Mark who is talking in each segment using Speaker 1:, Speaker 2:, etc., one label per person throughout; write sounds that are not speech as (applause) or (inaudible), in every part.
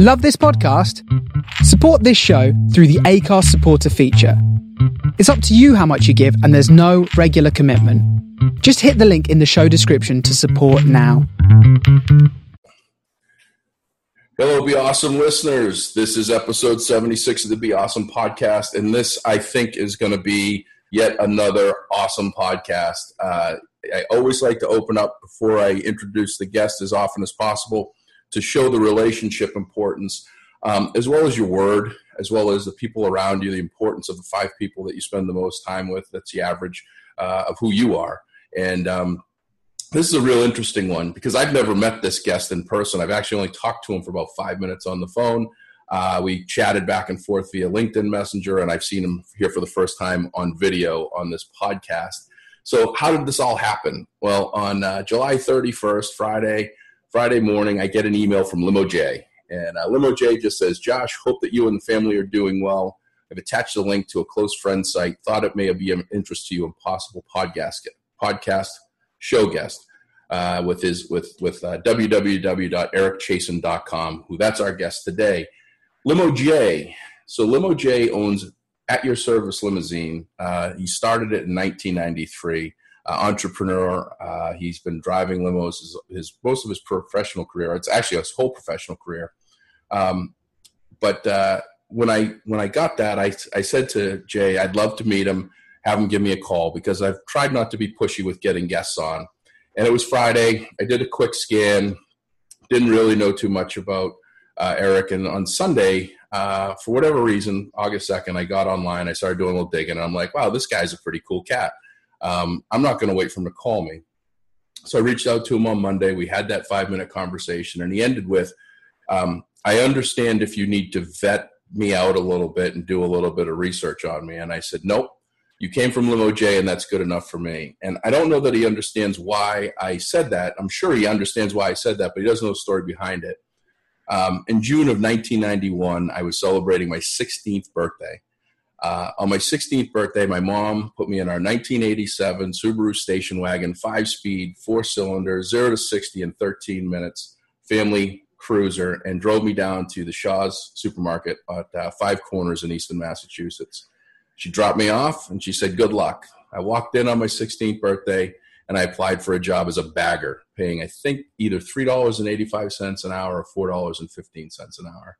Speaker 1: Love this podcast? Support this show through the Anchor supporter feature. It's up to you how much you give, and there's no regular commitment. Just hit the link in the show description to support now.
Speaker 2: Hello, Be Awesome listeners. This is episode 76 of the Be Awesome podcast, and this, I think, is going to be yet another awesome podcast. Uh, I always like to open up before I introduce the guest as often as possible to show the relationship importance, um, as well as your word, as well as the people around you, the importance of the five people that you spend the most time with. That's the average uh, of who you are. And um, this is a real interesting one because I've never met this guest in person. I've actually only talked to him for about five minutes on the phone. Uh, we chatted back and forth via LinkedIn Messenger, and I've seen him here for the first time on video on this podcast. So, how did this all happen? Well, on uh, July 31st, Friday, Friday morning, I get an email from Limo J. And uh, Limo J just says, Josh, hope that you and the family are doing well. I've attached a link to a close friend site. Thought it may be of interest to you and possible podcast podcast show guest uh, with his with with uh, www.ericchasen.com. Who that's our guest today, Limo J. So Limo J owns At Your Service Limousine. Uh, he started it in 1993 uh, entrepreneur. Uh, he's been driving limos his, his, most of his professional career. It's actually his whole professional career. Um, but uh, when I when I got that, I I said to Jay, I'd love to meet him, have him give me a call because I've tried not to be pushy with getting guests on. And it was Friday. I did a quick scan. Didn't really know too much about uh, Eric. And on Sunday, uh, for whatever reason, August 2nd, I got online. I started doing a little digging. And I'm like, wow, this guy's a pretty cool cat um, I'm not going to wait for him to call me. So I reached out to him on Monday. We had that five minute conversation, and he ended with, um, I understand if you need to vet me out a little bit and do a little bit of research on me. And I said, Nope, you came from Limo J, and that's good enough for me. And I don't know that he understands why I said that. I'm sure he understands why I said that, but he doesn't know the story behind it. Um, in June of 1991, I was celebrating my 16th birthday. Uh, on my 16th birthday, my mom put me in our 1987 Subaru station wagon, five speed, four cylinder, zero to 60 in 13 minutes, family cruiser, and drove me down to the Shaw's supermarket at uh, Five Corners in Easton, Massachusetts. She dropped me off and she said, Good luck. I walked in on my 16th birthday and I applied for a job as a bagger, paying, I think, either $3.85 an hour or $4.15 an hour.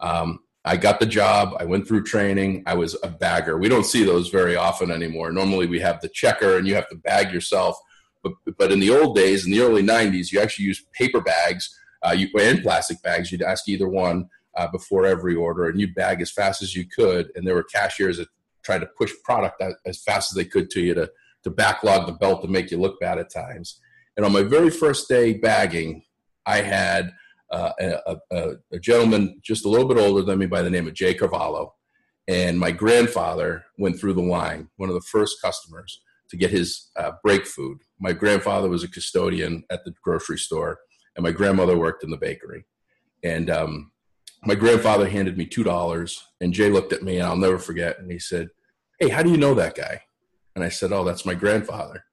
Speaker 2: Um, I got the job. I went through training. I was a bagger. We don't see those very often anymore. Normally, we have the checker and you have to bag yourself. But, but in the old days, in the early 90s, you actually used paper bags uh, you, and plastic bags. You'd ask either one uh, before every order, and you'd bag as fast as you could. And there were cashiers that tried to push product as fast as they could to you to, to backlog the belt to make you look bad at times. And on my very first day bagging, I had uh, a, a, a, gentleman just a little bit older than me by the name of Jay Carvalho. And my grandfather went through the line, one of the first customers to get his uh, break food. My grandfather was a custodian at the grocery store, and my grandmother worked in the bakery. And um, my grandfather handed me $2, and Jay looked at me, and I'll never forget, and he said, Hey, how do you know that guy? And I said, Oh, that's my grandfather.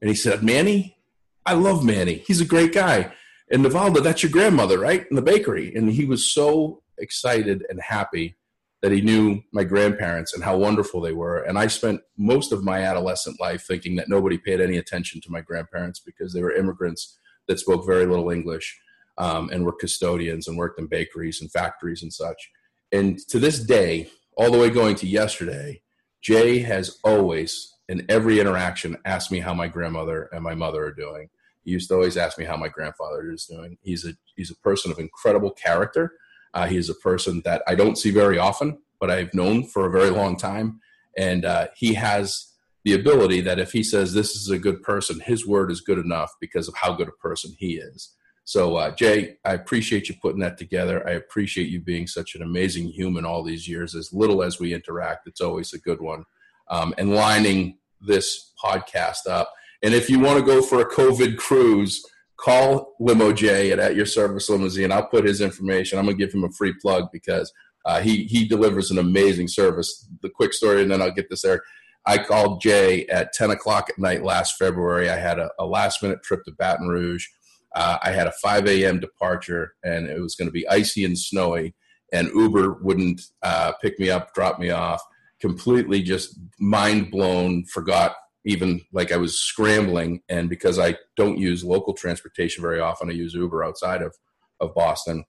Speaker 2: And he said, Manny? I love Manny. He's a great guy and Navalda, that's your grandmother, right? In the bakery. And he was so excited and happy that he knew my grandparents and how wonderful they were. And I spent most of my adolescent life thinking that nobody paid any attention to my grandparents because they were immigrants that spoke very little English um, and were custodians and worked in bakeries and factories and such. And to this day, all the way going to yesterday, Jay has always, in every interaction, asked me how my grandmother and my mother are doing. He used to always ask me how my grandfather is doing. He's a he's a person of incredible character. Uh, he is a person that I don't see very often, but I've known for a very long time, and uh, he has the ability that if he says this is a good person, his word is good enough because of how good a person he is. So, uh, Jay, I appreciate you putting that together. I appreciate you being such an amazing human all these years. As little as we interact, it's always a good one. Um, and lining this podcast up and if you want to go for a COVID cruise, call Limo J at, at Your Service Limousine. I'll put his information. I'm going to give him a free plug because uh, he, he delivers an amazing service. The quick story, and then I'll get this there. I called Jay at 10 o'clock at night last February. I had a, a last minute trip to Baton Rouge. uh, I had a 5 a.m. departure, and it was going to be icy and snowy, and Uber wouldn't uh, pick me up, drop me off. Completely just mind blown, forgot even like I was scrambling. And because I don't use local transportation very often, I use Uber outside of, of Boston.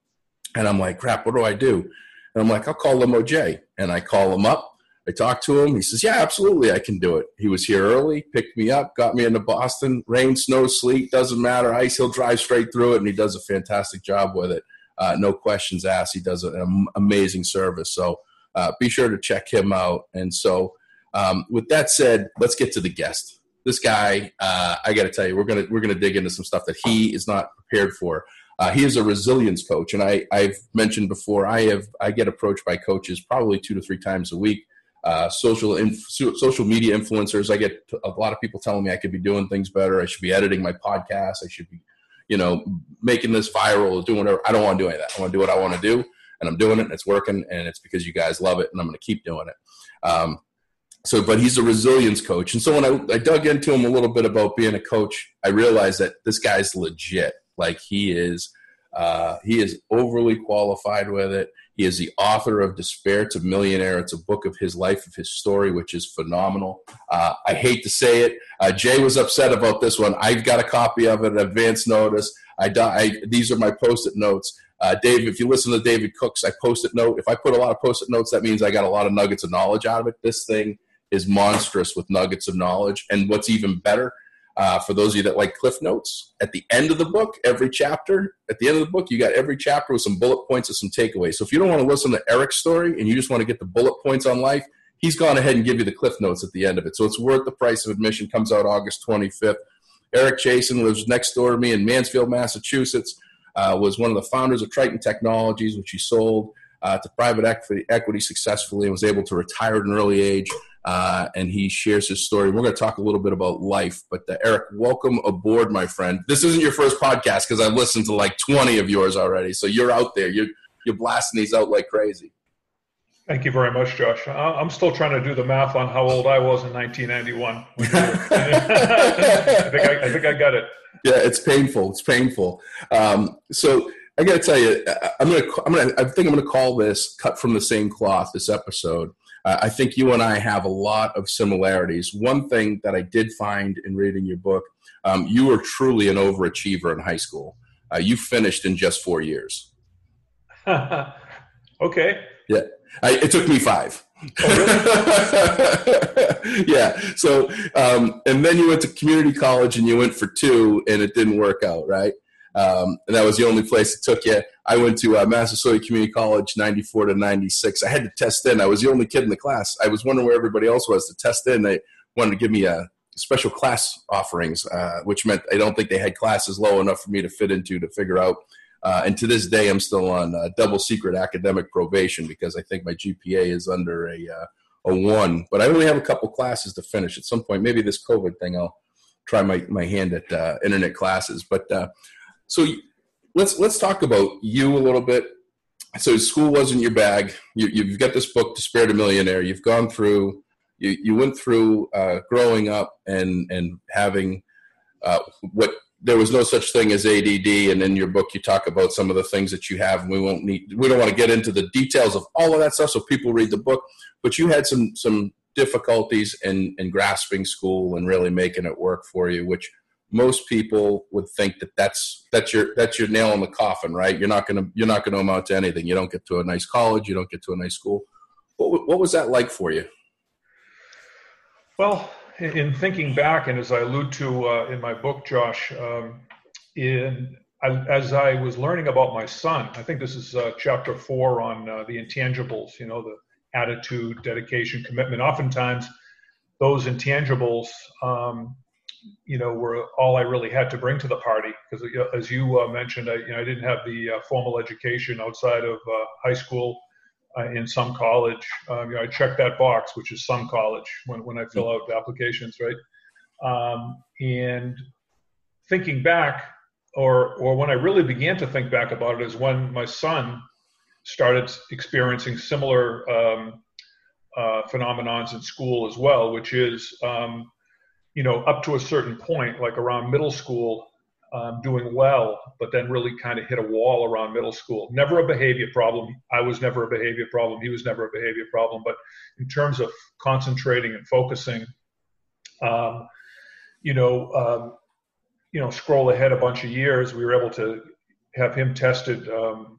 Speaker 2: And I'm like, crap, what do I do? And I'm like, I'll call Limo J. And I call him up. I talk to him. He says, Yeah, absolutely, I can do it. He was here early, picked me up, got me into Boston. Rain, snow, sleet, doesn't matter. Ice, he'll drive straight through it, and he does a fantastic job with it. Uh, no questions asked. He does an amazing service. So uh, be sure to check him out. And so, um, with that said, let's get to the guest. This guy, uh, I got to tell you, we're gonna we're gonna dig into some stuff that he is not prepared for. Uh, he is a resilience coach, and I, I've mentioned before. I have I get approached by coaches probably two to three times a week. Uh, social inf- social media influencers. I get a lot of people telling me I could be doing things better. I should be editing my podcast. I should be, you know, making this viral, doing whatever. I don't want to do any of that. I want to do what I want to do, and I'm doing it, and it's working, and it's because you guys love it, and I'm going to keep doing it. Um, so, but he's a resilience coach, and so when I, I dug into him a little bit about being a coach, I realized that this guy's legit. Like he is, uh, he is overly qualified with it. He is the author of Despair to Millionaire. It's a book of his life, of his story, which is phenomenal. Uh, I hate to say it. Uh, Jay was upset about this one. I've got a copy of it, advance notice. I, I these are my post-it notes. Uh, Dave, if you listen to David Cook's, I post-it note. If I put a lot of post-it notes, that means I got a lot of nuggets of knowledge out of it. This thing is monstrous with nuggets of knowledge. And what's even better – uh, for those of you that like cliff notes at the end of the book every chapter at the end of the book you got every chapter with some bullet points and some takeaways. So if you don't want to listen to eric's story and you just want to get the bullet points on life he's gone ahead and give you the cliff notes at the end of it. So it's worth the price of admission. Comes out august 25th eric chasen lives next door to me in mansfield massachusetts uh, was one of the founders of triton technologies which he sold uh, to private equity, equity successfully and was able to retire at an early age uh, and he shares his story. We're going to talk a little bit about life. But uh, Eric, welcome aboard, my friend. This isn't your first podcast because I've listened to like 20 of yours already. So you're out there. You're you're blasting these out like crazy.
Speaker 3: Thank you very much, Josh. I'm still trying to do the math on how old I was in 1991. (laughs) (laughs) I, think I, I, think I got it.
Speaker 2: Yeah, it's painful. It's painful. Um, so I got to tell you, I'm gonna, I'm gonna, I think I'm gonna call this "cut from the same cloth." This episode uh, I think you and I have a lot of similarities. One thing that I did find in reading your book, um, you were truly an overachiever in high school. Uh, you finished in just four years. (laughs)
Speaker 3: okay.
Speaker 2: Yeah, I, it took me five. Oh, really? (laughs) yeah. So, um, and then you went to community college and you went for two, and it didn't work out, right? Um, and that was the only place it took you. I went to uh, Massasoit Community College, 94 to 96. I had to test in. I was the only kid in the class. I was wondering where everybody else was to test in. They wanted to give me a special class offerings, uh, which meant I don't think they had classes low enough for me to fit into to figure out. Uh, and to this day, I'm still on uh, double secret academic probation because I think my GPA is under a uh, a one. But I only have a couple classes to finish. At some point, maybe this COVID thing, I'll try my, my hand at uh, internet classes. But uh, so let's let's talk about you a little bit. So school wasn't your bag. You, have got this book, Despair a Millionaire. You've gone through. You, you went through uh, growing up and and having uh, what there was no such thing as ADD. And in your book, you talk about some of the things that you have. And we won't need. We don't want to get into the details of all of that stuff. So people read the book. But you had some some difficulties in in grasping school and really making it work for you, which most people would think that that's that's your that's your nail in the coffin, right? You're not gonna you're not gonna amount to anything. You don't get to a nice college. You don't get to a nice school. What what was that like for you?
Speaker 3: Well, in thinking back, and as I allude to uh, in my book, Josh, um, in I, as I was learning about my son, I think this is uh, chapter four on uh, the intangibles. You know, the attitude, dedication, commitment. Oftentimes, those intangibles um, you know, were all I really had to bring to the party. Because as you uh, mentioned, I, you know, I didn't have the uh, formal education outside of uh, high school uh, in some college. Um, you know, I checked that box, which is some college, when, when I fill out the applications, right? Um, and thinking back, or or when I really began to think back about it, is when my son started experiencing similar um, uh, phenomenons in school as well, which is um, you know, up to a certain point, like around middle school, um, doing well, but then really kind of hit a wall around middle school. Never a behavior problem. I was never a behavior problem. He was never a behavior problem. But in terms of concentrating and focusing, um, you know, um, you know, scroll ahead a bunch of years, we were able to have him tested um,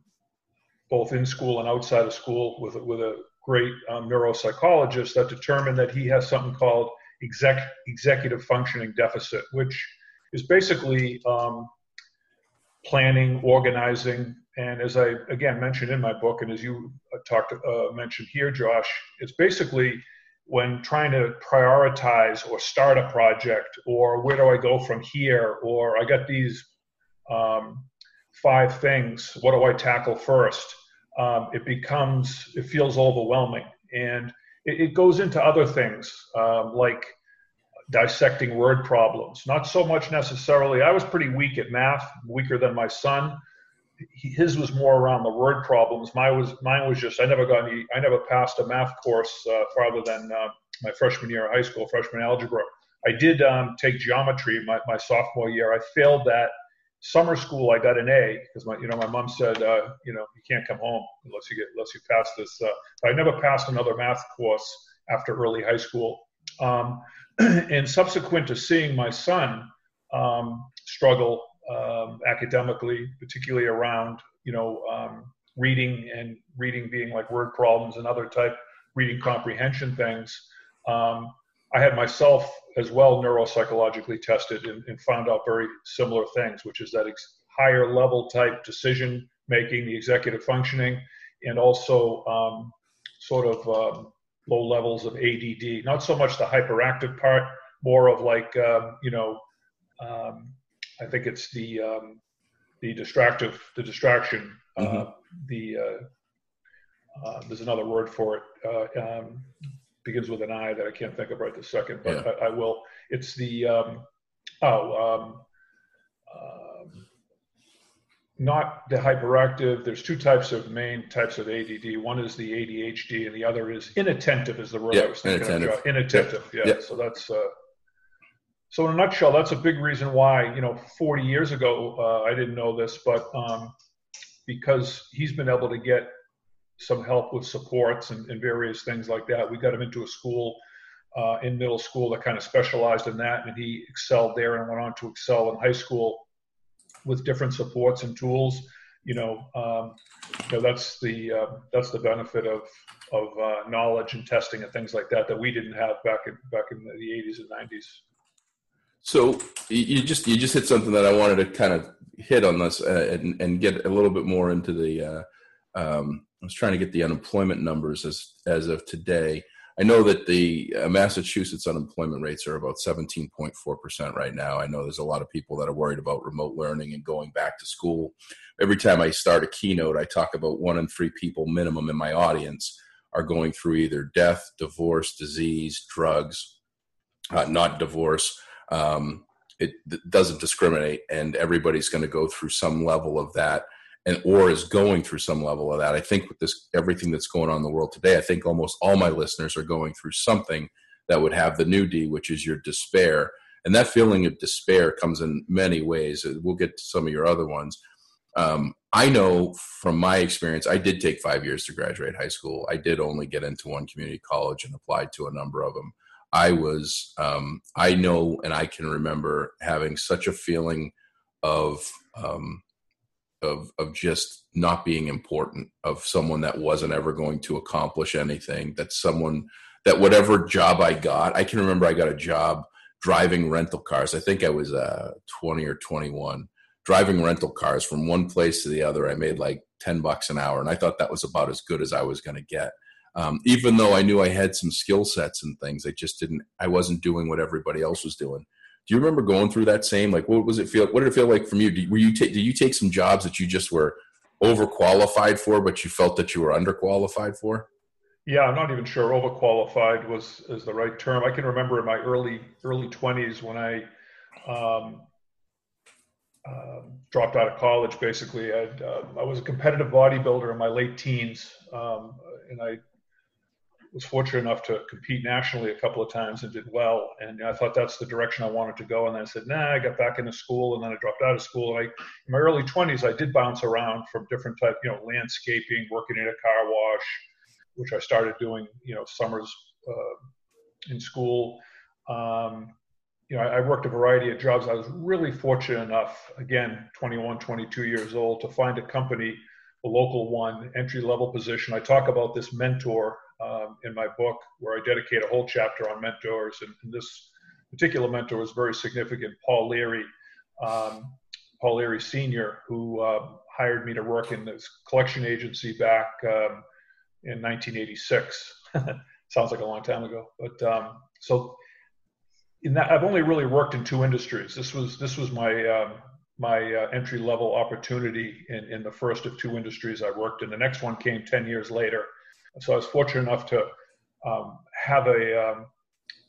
Speaker 3: both in school and outside of school with with a great um, neuropsychologist that determined that he has something called exec, executive functioning deficit, which is basically um, planning, organizing, and as I again mentioned in my book, and as you talked uh, mentioned here, Josh, it's basically when trying to prioritize or start a project, or where do I go from here, or I got these um, five things, what do I tackle first? Um, it becomes, it feels overwhelming, and it, it goes into other things um, like dissecting word problems. Not so much necessarily. I was pretty weak at math, weaker than my son. His was more around the word problems. Mine was mine was just I never got any. I never passed a math course uh, farther than uh, my freshman year of high school, freshman algebra. I did um, take geometry my, my sophomore year. I failed that summer school. I got an A because my you know my mom said uh, you know you can't come home unless you get unless you pass this. Uh, I never passed another math course after early high school. Um, (clears throat) and subsequent to seeing my son um, struggle um, academically, particularly around you know um, reading and reading being like word problems and other type reading comprehension things, um, I had myself as well neuropsychologically tested and, and, found out very similar things, which is that ex- higher level type decision making, the executive functioning, and also um, sort of um, low levels of ADD. Not so much the hyperactive part, more of like um, you know, um, I think it's the um, the distractive, the distraction, uh, mm-hmm. uh, the uh, uh, there's another word for it. Um, begins with an I that I can't think of right this second, but yeah. I, I, will. It's the um, oh um, not the hyperactive. There's two types of main types of ADD. One is the ADHD, and the other is inattentive. Is the word
Speaker 2: I was thinking inattentive.
Speaker 3: of? Inattentive. Yeah. yeah. So that's uh, so in a nutshell, that's a big reason why you know 40 years ago uh, I didn't know this, but um, because he's been able to get some help with supports and, and various things like that. We got him into a school uh, in middle school that kind of specialized in that, and he excelled there and went on to excel in high school with different supports and tools, you know, um, you know that's the uh, that's the benefit of of uh, knowledge and testing and things like that that we didn't have back in back in the 80s and 90s.
Speaker 2: So you just you just hit something that I wanted to kind of hit on this uh, and, and get a little bit more into the. Uh, um, I was trying to get the unemployment numbers as as of today. I know that the uh, Massachusetts unemployment rates are about 17.4% right now. I know there's a lot of people that are worried about remote learning and going back to school. Every time I start a keynote, I talk about one in three people minimum in my audience are going through either death, divorce, disease, drugs, uh, not divorce. Um, it, it doesn't discriminate, and everybody's going to go through some level of that and or is going through some level of that. I think with this everything that's going on in the world today, I think almost all my listeners are going through something that would have the new D, which is your despair. And that feeling of despair comes in many ways. We'll get to some of your other ones. Um, I know from my experience, I did take five years to graduate high school. I did only get into one community college and applied to a number of them. I was, um, I know, and I can remember having such a feeling of um, of of just not being important of someone that wasn't ever going to accomplish anything that someone that whatever job i got i can remember i got a job driving rental cars. I think i was uh 20 or 21 driving rental cars from one place to the other. I made like 10 bucks an hour and i thought that was about as good as i was going to get. Um, even though i knew i had some skill sets and things i just didn't i wasn't doing what everybody else was doing do you remember going through that same like what was it feel what did it feel like from you? Did, were you take did you take some jobs that you just were overqualified for but you felt that you were underqualified for?
Speaker 3: Yeah i'm not even sure. Overqualified was is the right term. I can remember in my early early 20s when i um, uh, dropped out of college basically. I uh, i was a competitive bodybuilder in my late teens um, and i was fortunate enough to compete nationally a couple of times and did well. And I thought that's the direction I wanted to go. And I said, nah, I got back into school and then I dropped out of school. And I, in my early 20s, I did bounce around from different type, you know, landscaping, working in a car wash, which I started doing, you know, summers uh, in school. Um, you know, I, I worked a variety of jobs. I was really fortunate enough, again, 21, 22 years old, to find a company, a local one, entry level position. I talk about this mentor um, in my book where I dedicate a whole chapter on mentors. And, and this particular mentor was very significant, Paul Leary, um, Paul Leary Sr., who uh, hired me to work in this collection agency back um, in 1986. (laughs) Sounds like a long time ago. But um, so in that, I've only really worked in two industries. This was this was my um, my uh, entry level opportunity in, in the first of two industries I worked in. The next one came 10 years later so I was fortunate enough to um, have a, um,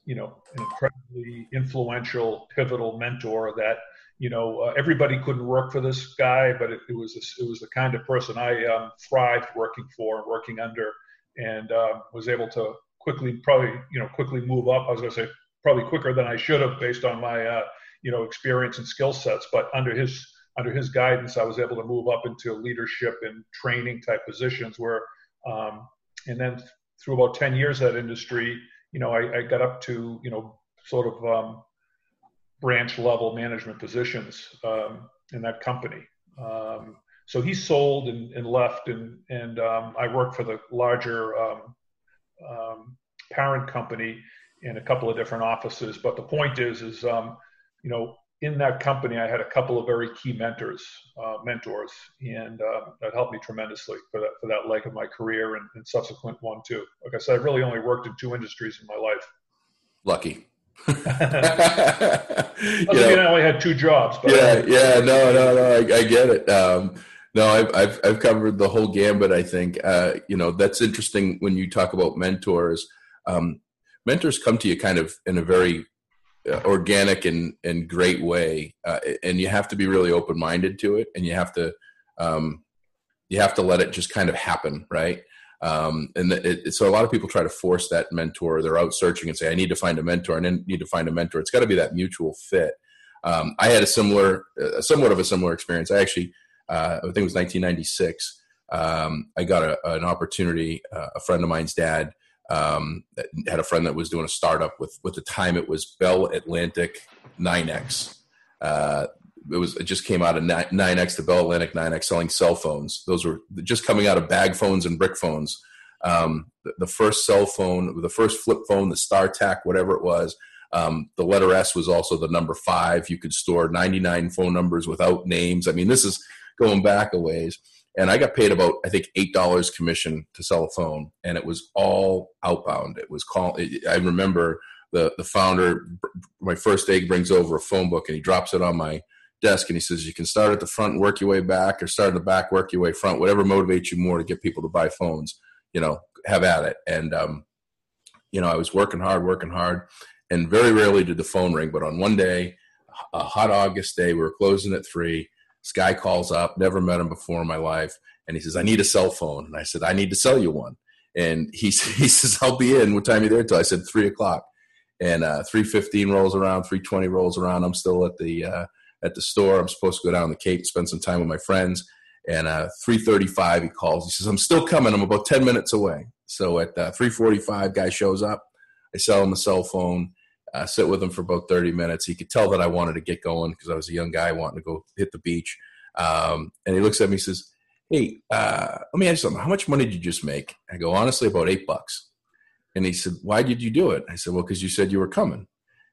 Speaker 3: you know, an incredibly influential, pivotal mentor that, you know, uh, everybody couldn't work for this guy, but it, it was it was the kind of person I um, thrived working for, working under, and uh, was able to quickly, probably, you know, quickly move up. I was going to say probably quicker than I should have based on my, uh, you know, experience and skill sets. But under his under his guidance, I was able to move up into leadership and training type positions where um, and then through about 10 years that industry, you know, I, I got up to, you know, sort of um, branch level management positions um, in that company. Um, so he sold and, and left, and and um, I worked for the larger um, um, parent company in a couple of different offices. But the point is, is you know, in that company, I had a couple of very key mentors, uh, mentors, and uh, that helped me tremendously for that for that leg of my career and, and, subsequent one too. Like I said, I've really only worked in two industries in my life.
Speaker 2: Lucky. (laughs)
Speaker 3: I mean, I only had two jobs.
Speaker 2: Yeah, yeah, no, no, no, I, I get it. Um, no, I've, I've, I've covered the whole gambit. I think uh, you know that's interesting when you talk about mentors. Um, mentors come to you kind of in a very organic and and great way uh, and you have to be really open minded to it and you have to um, you have to let it just kind of happen right? Um, and it, so a lot of people try to force that mentor they're out searching and say i need to find a mentor and then need to find a mentor. It's got to be that mutual fit. Um, i had a similar uh, somewhat of a similar experience. I actually uh, i think it was 1996 um, i got a, an opportunity uh, a friend of mine's dad um, had a friend that was doing a startup with with the time it was Bell Atlantic NYNEX. Uh, it was it just came out of NYNEX to Bell Atlantic NYNEX selling cell phones. Those were just coming out of bag phones and brick phones. Um, the, the, first cell phone, the first flip phone, the StarTAC, whatever it was. Um, the letter S was also the number five. You could store 99 phone numbers without names. I mean, this is going back a ways and I got paid about I think eight dollars commission to sell a phone, and it was all outbound. It was call. I remember the the founder, my first egg brings over a phone book and he drops it on my desk and he says you can start at the front and work your way back, or start at the back, work your way front, whatever motivates you more to get people to buy phones. You know, have at it. And um, you know, I was working hard, working hard, and very rarely did the phone ring. But on one day, a hot August day, we were closing at three this guy calls up, never met him before in my life, and he says, "I need a cell phone." And I said, "I need to sell you one." And he (laughs) he says, "I'll be in. What time are you there till?" I said, three o'clock." And uh, three fifteen rolls around, three twenty rolls around. I'm still at the uh, at the store. I'm supposed to go down the Cape, spend some time with my friends. And uh, three thirty-five, he calls. He says, "I'm still coming. I'm about ten minutes away." So at uh, three forty-five, guy shows up. I sell him a cell phone uh, sit with him for about 30 minutes. He could tell that I wanted to get going because I was a young guy wanting to go hit the beach. Um, and he looks at me and says, Hey, uh, let me ask you something. How much money did you just make? I go, honestly, about eight bucks. And he said, Why did you do it? I said, Well, because you said you were coming.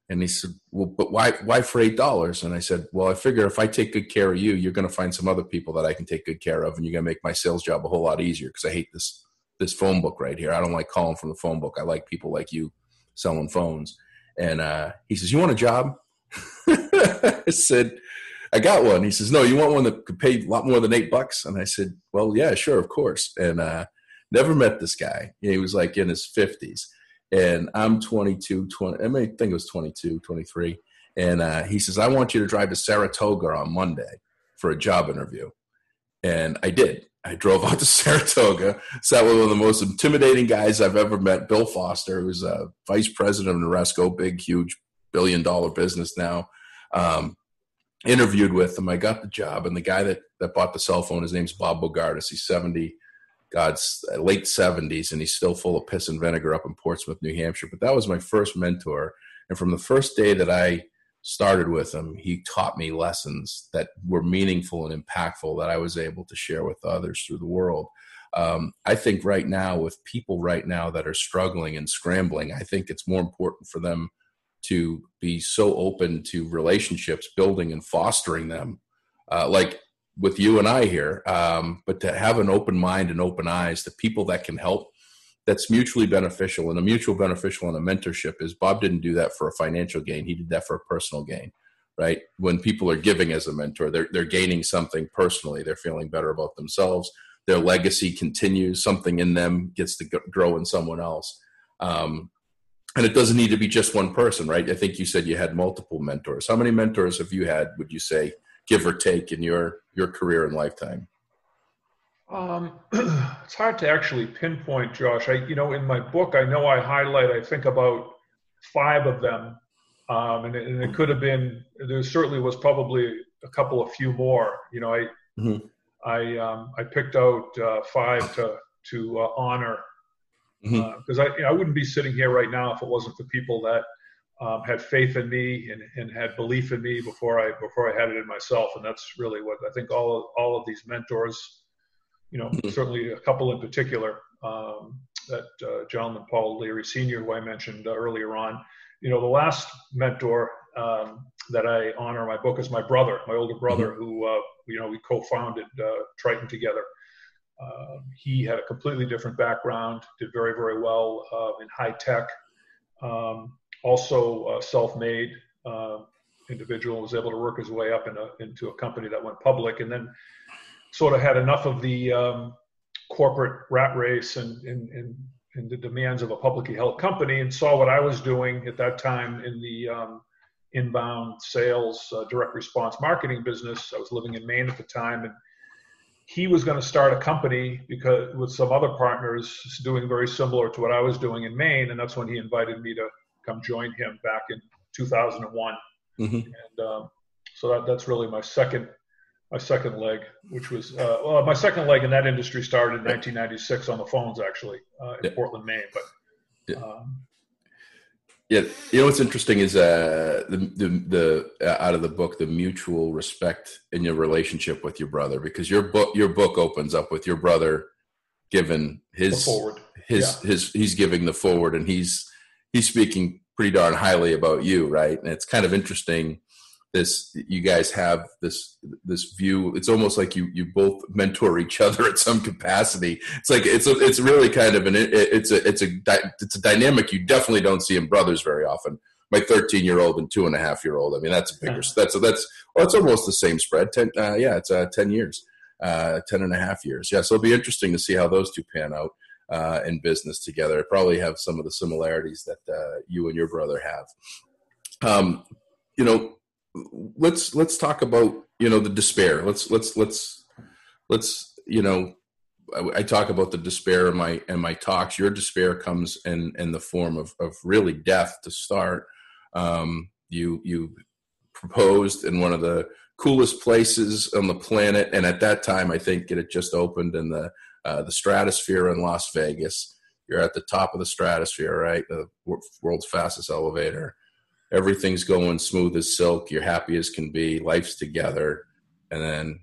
Speaker 2: And he said, Well, but why why for eight dollars? And I said, Well, I figure if I take good care of you, you're gonna find some other people that I can take good care of and you're gonna make my sales job a whole lot easier because I hate this this phone book right here. I don't like calling from the phone book. I like people like you selling phones. And uh, he says, You want a job? (laughs) I said, I got one. He says, No, you want one that could pay a lot more than eight bucks? And I said, Well, yeah, sure, of course. And uh, never met this guy. He was like in his 50s. And I'm 22, 20, I, mean, I think it was 22, 23. And uh, he says, I want you to drive to Saratoga on Monday for a job interview. And I did. I drove out to (laughs) Saratoga, sat with one of the most intimidating guys I've ever met, Bill Foster, who's a vice president of Noresco, big, huge billion dollar business now. Um, interviewed with him. I got the job, and the guy that, that bought the cell phone, his name's Bob Bogardus. He's 70, God's uh, late 70s, and he's still full of piss and vinegar up in Portsmouth, New Hampshire. But that was my first mentor. And from the first day that I started with him, he taught me lessons that were meaningful and impactful that I was able to share with others through the world. Um, I think right now, with people right now that are struggling and scrambling, I think it's more important for them to be so open to relationships, building and fostering them, uh, like with you and I here, um, but to have an open mind and open eyes to people that can help that's mutually beneficial and a mutual beneficial and a mentorship is bob didn't do that for a financial gain. He did that for a personal gain right? When people are giving as a mentor they're, they're gaining something personally. They're feeling better about themselves. Their legacy continues. Something in them gets to grow in someone else. Um, and it doesn't need to be just one person right? I think you said you had multiple mentors. How many mentors have you had would you say give or take in your your career and lifetime
Speaker 3: um, (clears throat) it's hard to actually pinpoint, Josh. I, you know, in my book, I know I highlight, I think about five of them, um, and, it, and, it, could have been. There certainly was probably a couple, a few more. You know, I, mm-hmm. I, um, I picked out uh, five to to uh, honor because mm-hmm. uh, I, you know, I wouldn't be sitting here right now if it wasn't for people that um, had faith in me and, and had belief in me before I before I had it in myself, and that's really what I think all all of these mentors you know, mm-hmm. certainly a couple in particular, um, that uh, gentleman, Paul Leary Sr., who I mentioned uh, earlier on. You know, the last mentor um, that I honor in my book is my brother, my older brother, mm-hmm. who, uh, you know, we co-founded uh, Triton together. Um, he had a completely different background, did very, very well uh, in high tech, um, also self-made individual, was able to work his way up in a, into a company that went public. And then sort of had enough of the um, corporate rat race and, and, and, and, the demands of a publicly held company and saw what I was doing at that time in the um, inbound sales, uh, direct response marketing business. I was living in Maine at the time and he was going to start a company because with some other partners doing very similar to what I was doing in Maine. And that's when he invited me to come join him back in 2001. Mm-hmm. And um, so that, that's really my second my second leg, which was uh, well, my second leg in that industry started in 1996 on the phones, actually, uh, in yeah. Portland, Maine. But
Speaker 2: yeah. Um, yeah, you know what's interesting is uh, the the, the uh, out of the book the mutual respect in your relationship with your brother because your book your book opens up with your brother giving his
Speaker 3: forward
Speaker 2: his yeah. his he's giving the forward and he's he's speaking pretty darn highly about you right and it's kind of interesting this you guys have this this view. It's almost like you you both mentor each other at some capacity. It's like it's a, it's really kind of an it, it's a it's a it's a dynamic you definitely don't see in brothers very often. My 13 year old and two and a half year old i mean that's a bigger that's a, that's well it's almost the same spread. 10 uh, yeah it's uh, 10 years uh 10 and a half years. Yeah so it'll be interesting to see how those two pan out uh, in business together. Probably have some of the similarities that uh, you and your brother have. Um, you know let's let's talk about you know the despair. Let's let's let's let's you know I, I, talk about the despair in my in my talks. Your despair comes in in the form of of really death to start. Um, you you proposed in one of the coolest places on the planet, and at that time, I think it had just opened in the uh, the Stratosphere in Las Vegas. You're at the top of the Stratosphere, right? The world's fastest elevator everything's going smooth as silk. You're happy as can be. Life's together, and then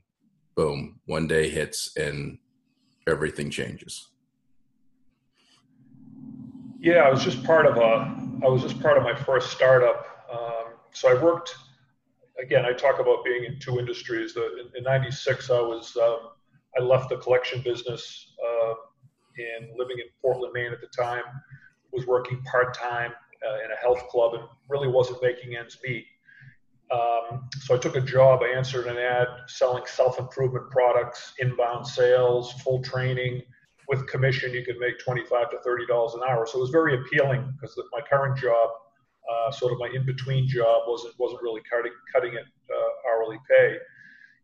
Speaker 2: boom, one day hits and everything changes.
Speaker 3: Yeah, I was just part of a. I was just part of my first startup. Um, so I worked. Again, I talk about being in two industries. The, in '96, I was. Um, I left the collection business uh, and living in Portland, Maine at the time. Was working part time uh, in a health club and really wasn't making ends meet. Um, so I took a job. I answered an ad selling self-improvement products, inbound sales, full training. With commission, you could make twenty-five to thirty dollars an hour. So it was very appealing because my current job, uh, sort of my in-between job, wasn't wasn't really cutting cutting it uh, hourly pay.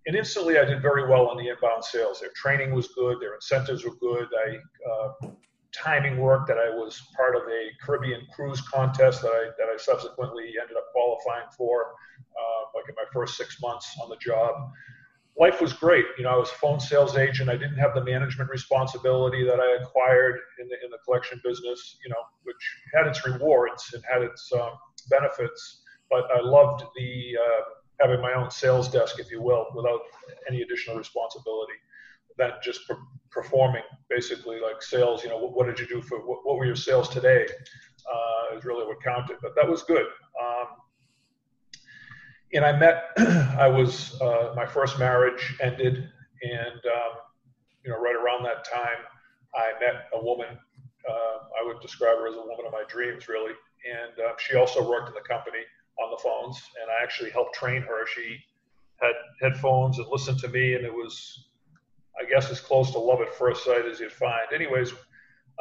Speaker 3: and instantly I did very well on the inbound sales. Their training was good, their incentives were good. I uh, timing work that I was part of a Caribbean cruise contest that I that I subsequently ended up qualifying for, uh, like in my first six months on the job. Life was great. You know, I was a phone sales agent. I didn't have the management responsibility that I acquired in the in the collection business. You know, which had its rewards and had its um, benefits, but I loved the uh, having my own sales desk, if you will, without any additional responsibility than just per- performing basically like sales. You know, what, what did you do for what, what, were your sales today? Uh, is really what counted, but that was good. Um, and I met, (clears throat) I was, uh, my first marriage ended, and, um, you know, right around that time, I met a woman. Uh, I would describe her as a woman of my dreams, really. And uh, she also worked in the company on the phones, and I actually helped train her. She had headphones and listened to me, and it was, I guess, as close to love at first sight as you'd find. Anyways,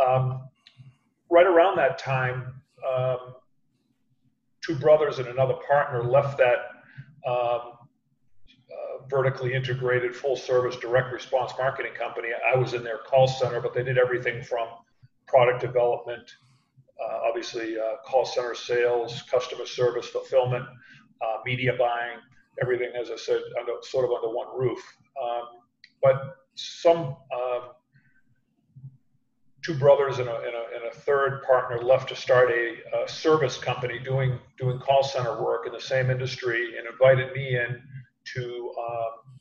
Speaker 3: um, right around that time, um, two brothers and another partner left that um, uh, vertically integrated, full service, direct response marketing company. I was in their call center, but they did everything from product development uh, obviously uh, call center sales, customer service, fulfillment, uh, media buying, everything, as I said, under, sort of under one roof. Um, but some um, two brothers and a, and, a, and a, third partner left to start a, a, service company doing doing call center work in the same industry and invited me in to um,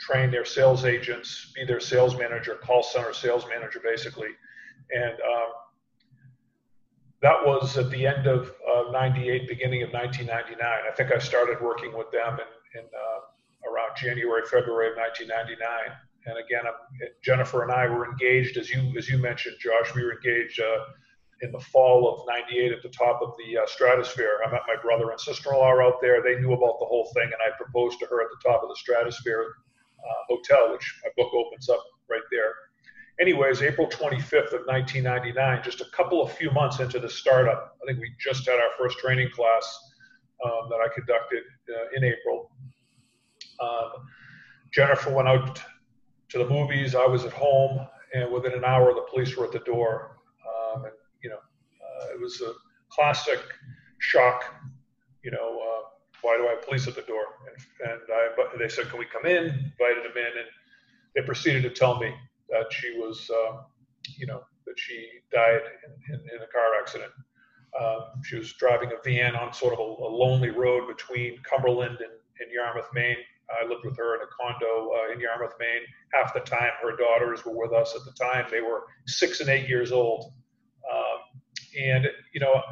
Speaker 3: train their sales agents, be their sales manager, call center sales manager, basically. And um, that was at the end of uh, 98, beginning of 1999. I think I started working with them in, in uh, around January, February of 1999. And again, I'm, Jennifer and I were engaged, as you as you mentioned, Josh. We were engaged uh, in the fall of '98 at the top of the uh, stratosphere. I met my brother and sister-in-law out there. They knew about the whole thing, and I proposed to her at the top of the stratosphere uh, hotel, which my book opens up right there anyways, April 25th of 1999, just a couple of few months into the startup, I think we just had our first training class um, that I conducted uh, in April. Um, Jennifer went out to the movies. I was at home, and within an hour, the police were at the door. Um, and you know, uh, it was a classic shock. You know, uh, why do I have police at the door? And, and I, they said, "Can we come in?" Invited them in, and they proceeded to tell me that she was, uh, you know, that she died in, in, in a car accident. Um, she was driving a van on sort of a, a lonely road between Cumberland and, and, Yarmouth, Maine. I lived with her in a condo uh, in Yarmouth, Maine. Half the time, her daughters were with us. At the time, they were six and eight years old. Um, and, you know,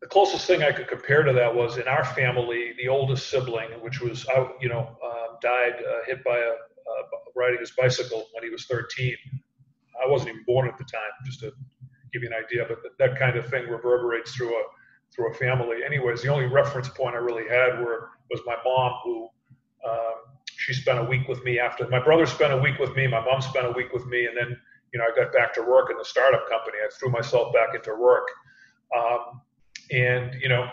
Speaker 3: the closest thing I could compare to that was in our family, the oldest sibling, which was you know, uh, died uh, hit by a, uh, riding his bicycle when he was 13. I wasn't even born at the time, just to give you an idea. But that kind of thing reverberates through a through a family. Anyways, the only reference point I really had were was my mom, who um, she spent a week with me after my brother spent a week with me, my mom spent a week with me, and then you know I got back to work in the startup company. I threw myself back into work, um, and you know.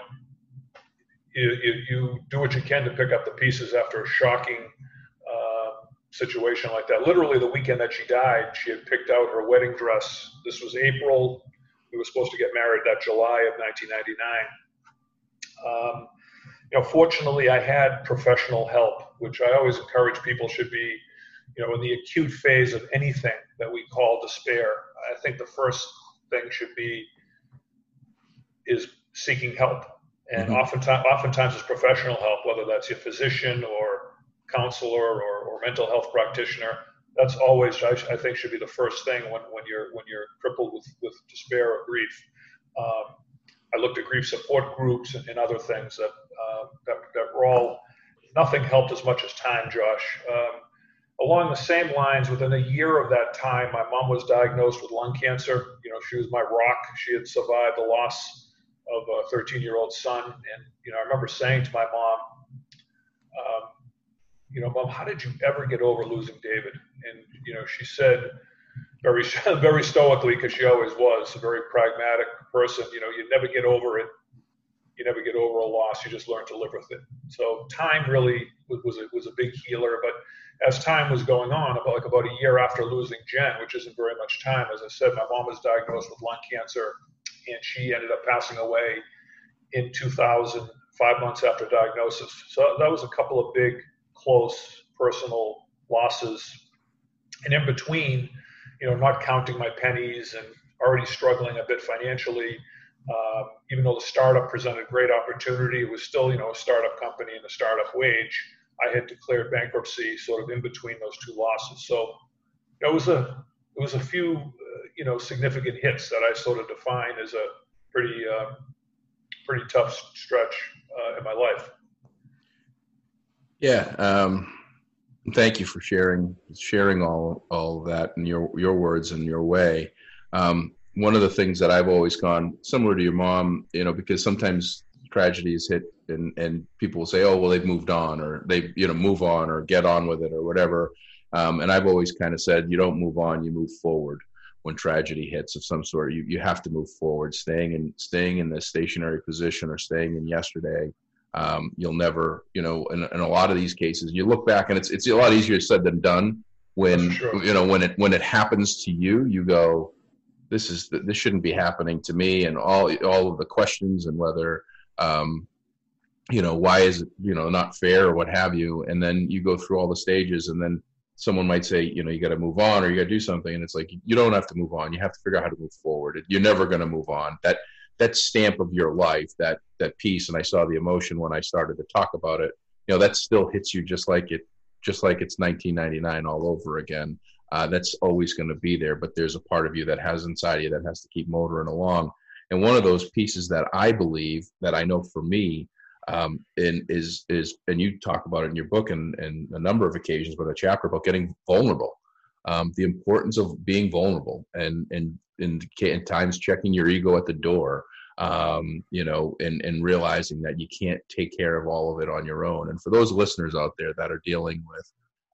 Speaker 3: You, you, you do what you can to pick up the pieces after a shocking situation like that. Literally, the weekend that she died, she had picked out her wedding dress. This was April. We were supposed to get married that July of 1999. Um, you know, fortunately, I had professional help, which I always encourage people should be, you know, in the acute phase of anything that we call despair. I think the first thing should be is seeking help, and mm-hmm. oftentimes, oftentimes it's professional help, whether that's your physician or counselor or, or mental health practitioner. That's always, I, I, think, should be the first thing when, when you're when you're crippled with, with despair or grief. Um, I looked at grief support groups and, and other things that, uh, that, that were all nothing helped as much as time, Josh. Um, along the same lines, within a year of that time, my mom was diagnosed with lung cancer. You know, she was my rock. She had survived the loss of a 13-year-old son, and you know, I remember saying to my mom, you know, Mom, how did you ever get over losing David? And, you know, she said very, (laughs) very stoically, because she always was a very pragmatic person, you know, you never get over it you never get over a loss. You just learn to live with it. So time really was, was a, was a big healer. But as time was going on, about like about a year after losing Jen, which isn't very much time, as I said, my mom was diagnosed with lung cancer, and she ended up passing away in 2000, five months after diagnosis. So that was a couple of big, close personal losses. And in between, you know, not counting my pennies and already struggling a bit financially. Uh, even though the startup presented great opportunity, it was still, you know, a startup company and a startup wage. I had declared bankruptcy sort of in between those two losses. So it was a it was a few, uh, you know, significant hits that I sort of define as a pretty uh, pretty tough stretch uh, in my life.
Speaker 2: Yeah. Um, thank you for sharing sharing all all that in your your words and your way. Um, one of the things that I've always gone similar to your mom, you know, because sometimes tragedies hit and and people will say, oh well, they've moved on or they you know move on or get on with it or whatever. Um, and I've always kind of said, you don't move on, you move forward. When tragedy hits of some sort, you you have to move forward. Staying in staying in the stationary position or staying in yesterday um, you'll never, you know, in, in, a lot of these cases, you look back and it's it's a lot easier said than done. When you know when it when it happens to you, you go, this is this shouldn't be happening to me, and all all of the questions and whether, um, you know, why is it you know not fair or what have you, and then you go through all the stages, and then someone might say, you know, you got to move on or you got to do something, and it's like you don't have to move on. You have to figure out how to move forward. You're never going to move on. That that stamp of your life, that that piece, and I saw the emotion when I started to talk about it. You know, that still hits you just like it, just like it's 1999 all over again. Uh, that's always going to be there, but there's a part of you that has inside you that has to keep motoring along. And one of those pieces that I believe that I know for me um, and is is and you talk about it in your book and, and a number of occasions, but a chapter about getting vulnerable, um, the importance of being vulnerable and and in, in times checking your ego at the door, um, you know, and, and realizing that you can't take care of all of it on your own. And for those listeners out there that are dealing with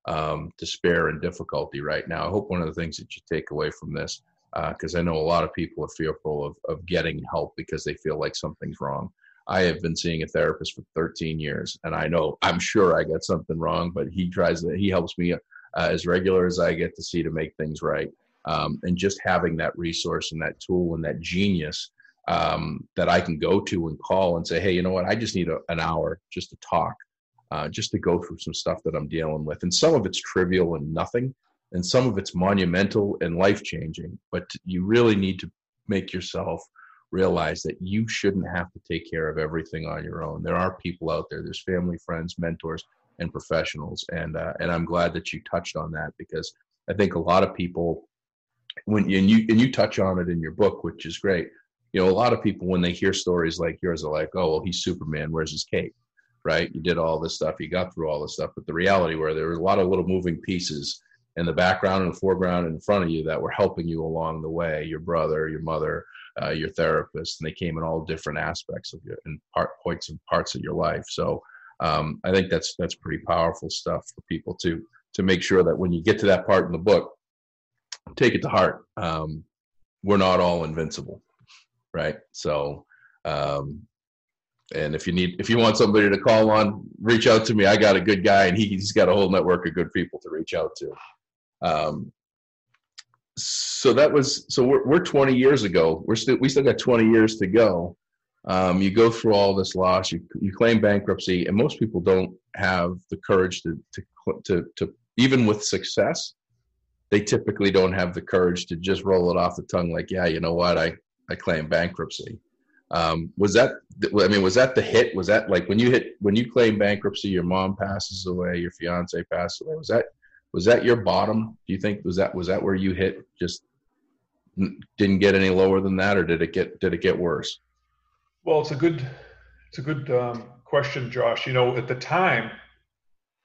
Speaker 2: um, despair and difficulty right now, I hope one of the things that you take away from this, because uh, I know a lot of people are fearful of, of getting help because they feel like something's wrong. I have been seeing a therapist for 13 years, and I know I'm sure I got something wrong, but he tries to, he helps me uh, as regular as I get to see to make things right. Um, and just having that resource and that tool and that genius um, that I can go to and call and say, hey, you know what? I just need a, an hour just to talk, uh, just to go through some stuff that I'm dealing with. And some of it's trivial and nothing, and some of it's monumental and life changing. But you really need to make yourself realize that you shouldn't have to take care of everything on your own. There are people out there. There's family, friends, mentors, and professionals. And uh, and I'm glad that you touched on that because I think a lot of people, when and you and you touch on it in your book, which is great you know, a lot of people when they hear stories like yours are like, oh, well, he's Superman. Where's his cape? Right? You did all this stuff. You got through all this stuff. But the reality where there were a lot of little moving pieces in the background and the foreground in front of you that were helping you along the way. Your brother, your mother, uh, your therapist, and they came in all different aspects of your and part points and parts of your life. So um, I think that's that's pretty powerful stuff for people to to make sure that when you get to that part in the book, take it to heart. Um, we're not all invincible right? So, um, and if you need, if you want somebody to call on, reach out to me. I got a good guy, and he, he's got a whole network of good people to reach out to. Um, so that was so we're, we're 20 years ago. We're still we still got 20 years to go. Um, you go through all this loss. You you claim bankruptcy, and most people don't have the courage to to to, to even with success, they typically don't have the courage to just roll it off the tongue like, yeah, you know what, I I claim bankruptcy. Um, was that I mean, was that the hit? Was that like when you hit when you claim bankruptcy, your mom passes away, your fiance passes away? Was that was that your bottom? Do you think was that was that where you hit? Just didn't get any lower than that, or did it get did it get worse?
Speaker 3: Well, it's a good it's a good um, question, Josh. You know, at the time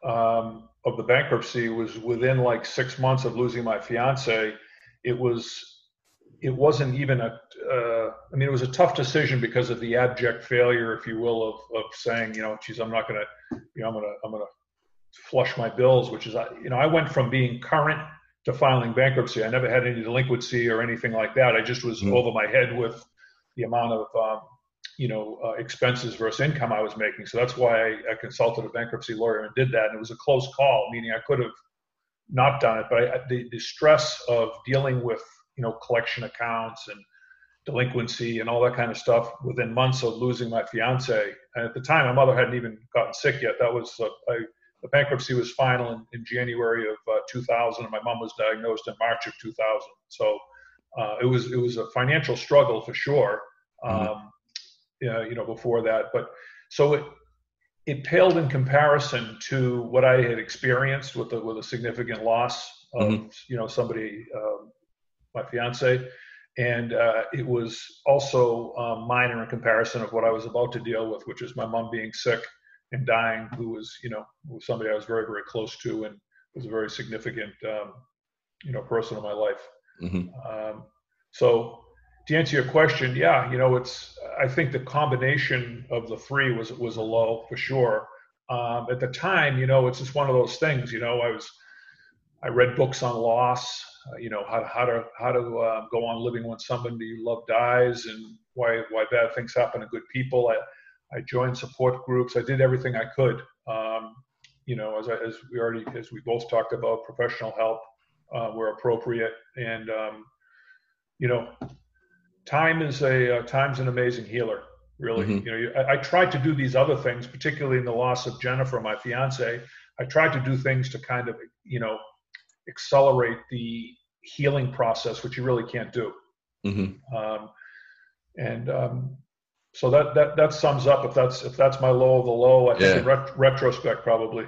Speaker 3: um, of the bankruptcy was within like six months of losing my fiance. It was it wasn't even a. Uh, I mean, it was a tough decision because of the abject failure, if you will, of, of saying, you know, geez, I'm not going to, you know, I'm going to, I'm going to flush my bills, which is, you know, I went from being current to filing bankruptcy. I never had any delinquency or anything like that. I just was mm-hmm. over my head with the amount of, um, you know, uh, expenses versus income I was making. So that's why I, I, consulted a bankruptcy lawyer and did that. And it was a close call, meaning I could have not done it, but I, the, the stress of dealing with, you know, collection accounts and delinquency and all that kind of stuff within months of losing my fiance. And at the time, my mother hadn't even gotten sick yet. That was uh, I, the bankruptcy was final in, in January of uh, 2000, and my mom was diagnosed in March of 2000. So uh, it was it was a financial struggle for sure. Mm-hmm. Um, mm-hmm. you know, before that, but so it it paled in comparison to what I had experienced with a, with a significant loss of mm-hmm. you know somebody, um, my fiance, and uh, it was also um, minor in comparison of what I was about to deal with, which is my mom being sick and dying, who was you know was somebody I was very very close to and was a very significant um, you know person in my life. Mm-hmm. Um, so to answer your question, yeah, you know, it's I think the combination of the three was was a low for sure. Um, at the time, you know, it's just one of those things. You know, I was I read books on loss. Uh, you know, how how to how to uh, go on living when somebody you love dies, and why why bad things happen to good people. I I joined support groups. I did everything I could. Um, you know, as I, as we already as we both talked about, professional help uh, where appropriate, and um, you know, time is a uh, time's an amazing healer. Really, mm-hmm. you know, I, I, tried to do these other things, particularly in the loss of Jennifer, my fiance. I tried to do things to kind of, you know, accelerate the healing process, which you really can't do. Mm-hmm. Um, and um, so that that that sums up if that's if that's my low of the low. I think yeah. in ret- retrospect, probably.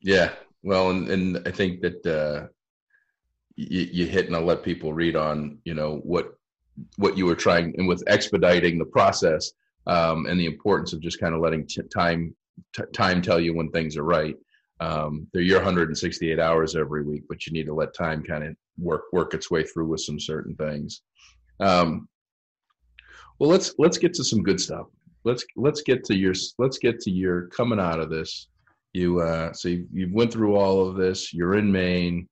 Speaker 2: Yeah, well, and, and I think that uh, you, you hit and I'll let people read on, you know, what what you were trying and with expediting the process um, and the importance of just kind of letting t- time t- time tell you when things are right. Um, they're your 168 hours every week, but you need to let time kind of work work its way through with some certain things. Um, well, let's let's get to some good stuff. Let's let's get to your let's get to your coming out of this. You uh, so you, you went through all of this. You're in Maine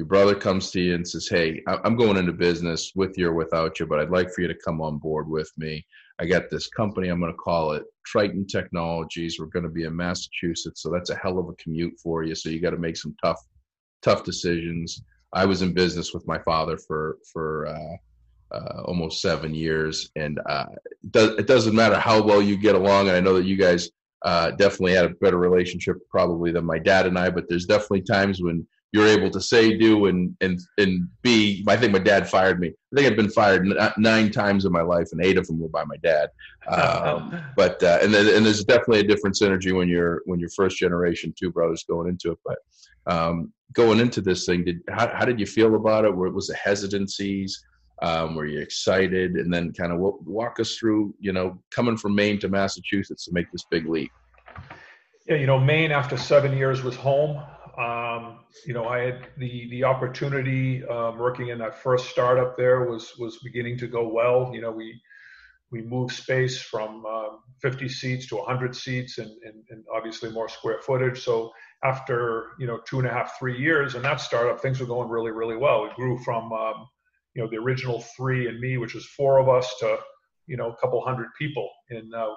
Speaker 2: your brother comes to you and says, Hey, I'm going into business with you or without you, but I'd like for you to come on board with me. I got this company, I'm going to call it Triton Technologies. We're going to be in Massachusetts, so that's a hell of a commute for you. So you got to make some tough, tough decisions. I was in business with my father for, for, uh, uh, almost seven years, and uh, it doesn't matter how well you get along. And I know that you guys uh, definitely had a better relationship probably than my dad and I, but there's definitely times when you're able to say, do, and and and be. I think my dad fired me. I think I've been fired nine times in my life, and eight of them were by my dad. (laughs) Um, but uh, and then, and there's definitely a different synergy when you're when you're first generation two brothers going into it. But um, going into this thing, did how, how did you feel about it? Where was the hesitancies? Um, were you excited? And then kind of walk us through, you know, coming from Maine to Massachusetts to make this big leap.
Speaker 3: Yeah, you know, Maine after seven years was home. Um, you know, I had the the opportunity um, working in that first startup there was was beginning to go well. You know, we we moved space from um, 50 seats to 100 seats and, and, and, obviously more square footage. So after you know two and a half three years in that startup, things were going really really well. We grew from um, you know the original three and me, which was four of us, to you know a couple hundred people in uh,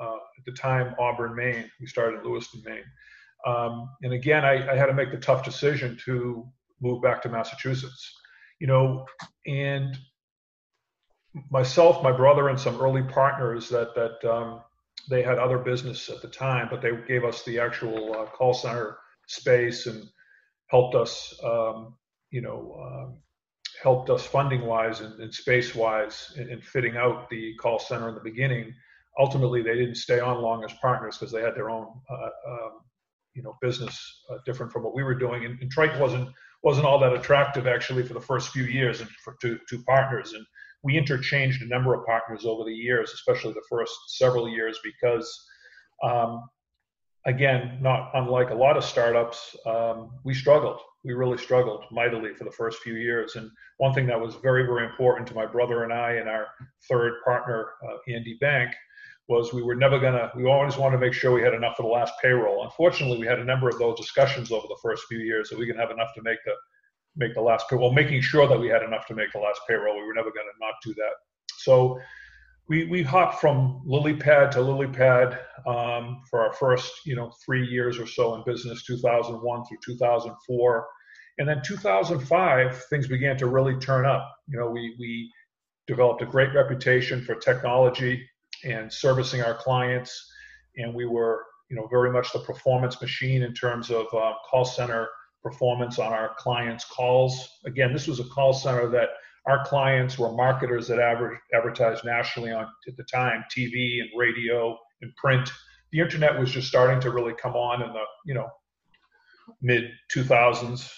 Speaker 3: uh, at the time Auburn, Maine. We started in Lewiston, Maine. Um, and again, I, I, had to make the tough decision to move back to Massachusetts. You know, and myself, my brother, and some early partners that that um, they had other business at the time, but they gave us the actual uh, call center space and helped us, um, you know, um, helped us funding wise and, and space wise in, in, fitting out the call center in the beginning. Ultimately, they didn't stay on long as partners because they had their own uh, um, you know business uh, different from what we were doing. And, and Triton wasn't wasn't all that attractive actually for the first few years and for two, two partners. And we interchanged a number of partners over the years especially the first several years because um, again not unlike a lot of startups um, we struggled. We really struggled mightily for the first few years. And one thing that was very very important to my brother and i and our third partner uh, andy bank was we were never going to, we always wanted to make sure we had enough for the last payroll. Unfortunately, we had a number of those discussions over the first few years that we can have enough to make the, make the last payroll, making sure that we had enough to make the last payroll. We were never going to not do that. So we we hopped from lily pad to lily pad um, for our first you know three years or so in business 2001 through 2004 and then 2005 things began to really turn up you know we we developed a great reputation for technology and servicing our clients and we were you know very much the performance machine in terms of uh, call center performance on our clients calls again this was a call center that our clients were marketers that adver- advertised nationally on at the time TV and radio and print. The internet was just starting to really come on in the you know mid 2000s,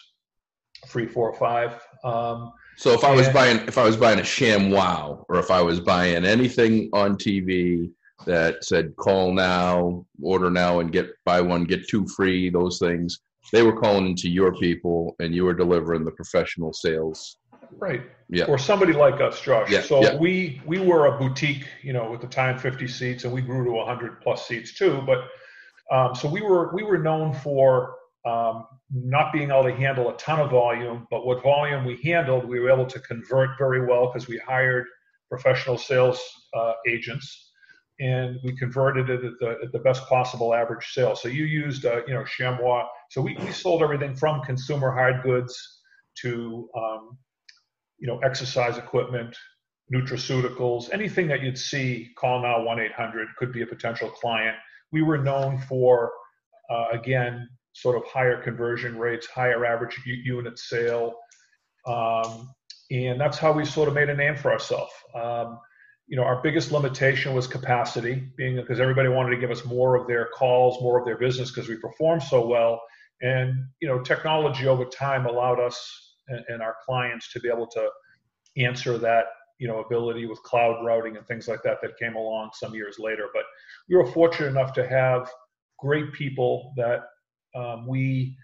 Speaker 3: three, four, five. Um,
Speaker 2: so if I was buying if I was buying a ShamWow or if I was buying anything on TV that said call now, order now and get buy one get two free, those things, they were calling into your people and you were delivering the professional sales
Speaker 3: Right.
Speaker 2: Yeah.
Speaker 3: Or somebody like us, Josh.
Speaker 2: Yeah,
Speaker 3: So
Speaker 2: yeah.
Speaker 3: we we were a boutique, you know, at the time 50 seats, and we grew to 100 plus seats too. But um, so we were we were known for um, not being able to handle a ton of volume, but what volume we handled, we were able to convert very well because we hired professional sales uh, agents, and we converted it at the at the best possible average sale. So you used uh, you know chamois. So we, we sold everything from consumer hard goods to um, you know, exercise equipment, nutraceuticals, anything that you'd see, call now 1 800 could be a potential client. We were known for, uh, again, sort of higher conversion rates, higher average unit sale. Um, and that's how we sort of made a name for ourselves. Um, you know, our biggest limitation was capacity, being because everybody wanted to give us more of their calls, more of their business because we performed so well. And, you know, technology over time allowed us and, and our clients to be able to answer that you know ability with cloud routing and things like that that came along some years later but we were fortunate enough to have great people that um, we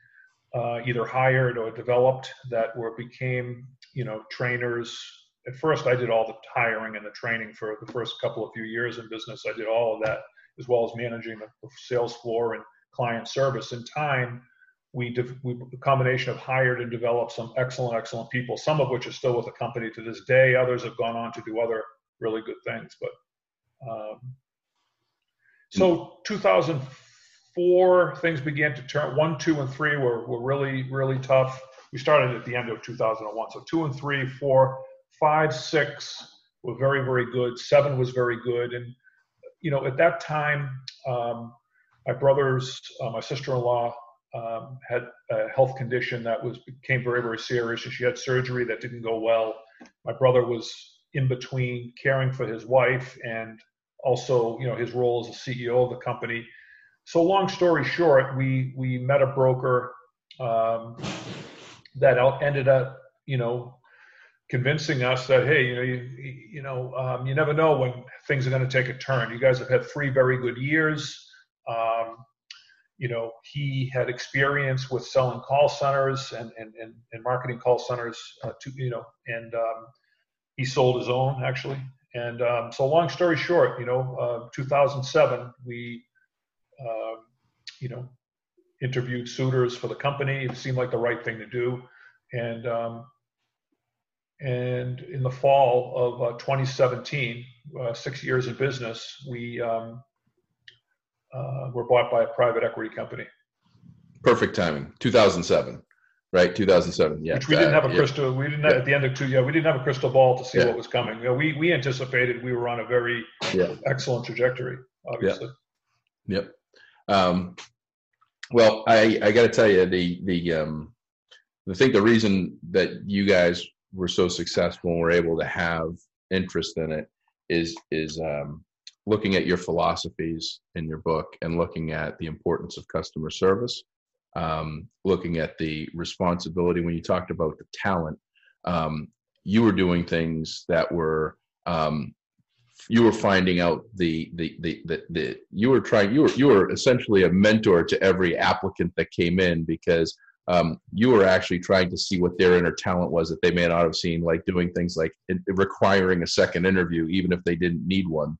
Speaker 3: uh, either hired or developed that were became you know trainers at first i did all the hiring and the training for the first couple of few years in business i did all of that as well as managing the sales floor and client service in time we, de- we a combination of hired and developed some excellent, excellent people. Some of which are still with the company to this day. Others have gone on to do other really good things. But um, so 2004, things began to turn. One, two, and three were were really, really tough. We started at the end of 2001. So two and three, four, five, six were very, very good. Seven was very good, and you know at that time. Um, my brothers, uh, my sister-in-law um, had a health condition that was became very very serious, and she had surgery that didn't go well. My brother was in between caring for his wife and also you know his role as a CEO of the company. So long story short, we we met a broker um, that ended up you know convincing us that hey you know you, you know um, you never know when things are going to take a turn. You guys have had three very good years. Um, you know, he had experience with selling call centers and, and, and, and marketing call centers uh, to, you know, and um, he sold his own actually. And um, so long story short, you know, uh, 2007, we, uh, you know, interviewed suitors for the company. It seemed like the right thing to do. And, um, and in the fall of uh, 2017, uh, six years in business, we, um, uh, were bought by a private equity company.
Speaker 2: Perfect timing. 2007, right? 2007. Yeah.
Speaker 3: Which we didn't have a
Speaker 2: yeah.
Speaker 3: crystal. We didn't have,
Speaker 2: Yeah.
Speaker 3: at the end of two. Yeah, we didn't have a crystal ball to see
Speaker 2: Yeah.
Speaker 3: what was coming. You know, we we anticipated we were on a very
Speaker 2: Yeah.
Speaker 3: excellent trajectory. Obviously.
Speaker 2: Yep. Um, well, I, I got to tell you the the um, I think the reason that you guys were so successful and were able to have interest in it is is um, looking at your philosophies in your book and looking at the importance of customer service, um, looking at the responsibility when you talked about the talent. Um, you were doing things that were um, you were finding out the, the the the the you were trying you were you were essentially a mentor to every applicant that came in because um, you were actually trying to see what their inner talent was that they may not have seen, like doing things like in, requiring a second interview, even if they didn't need one,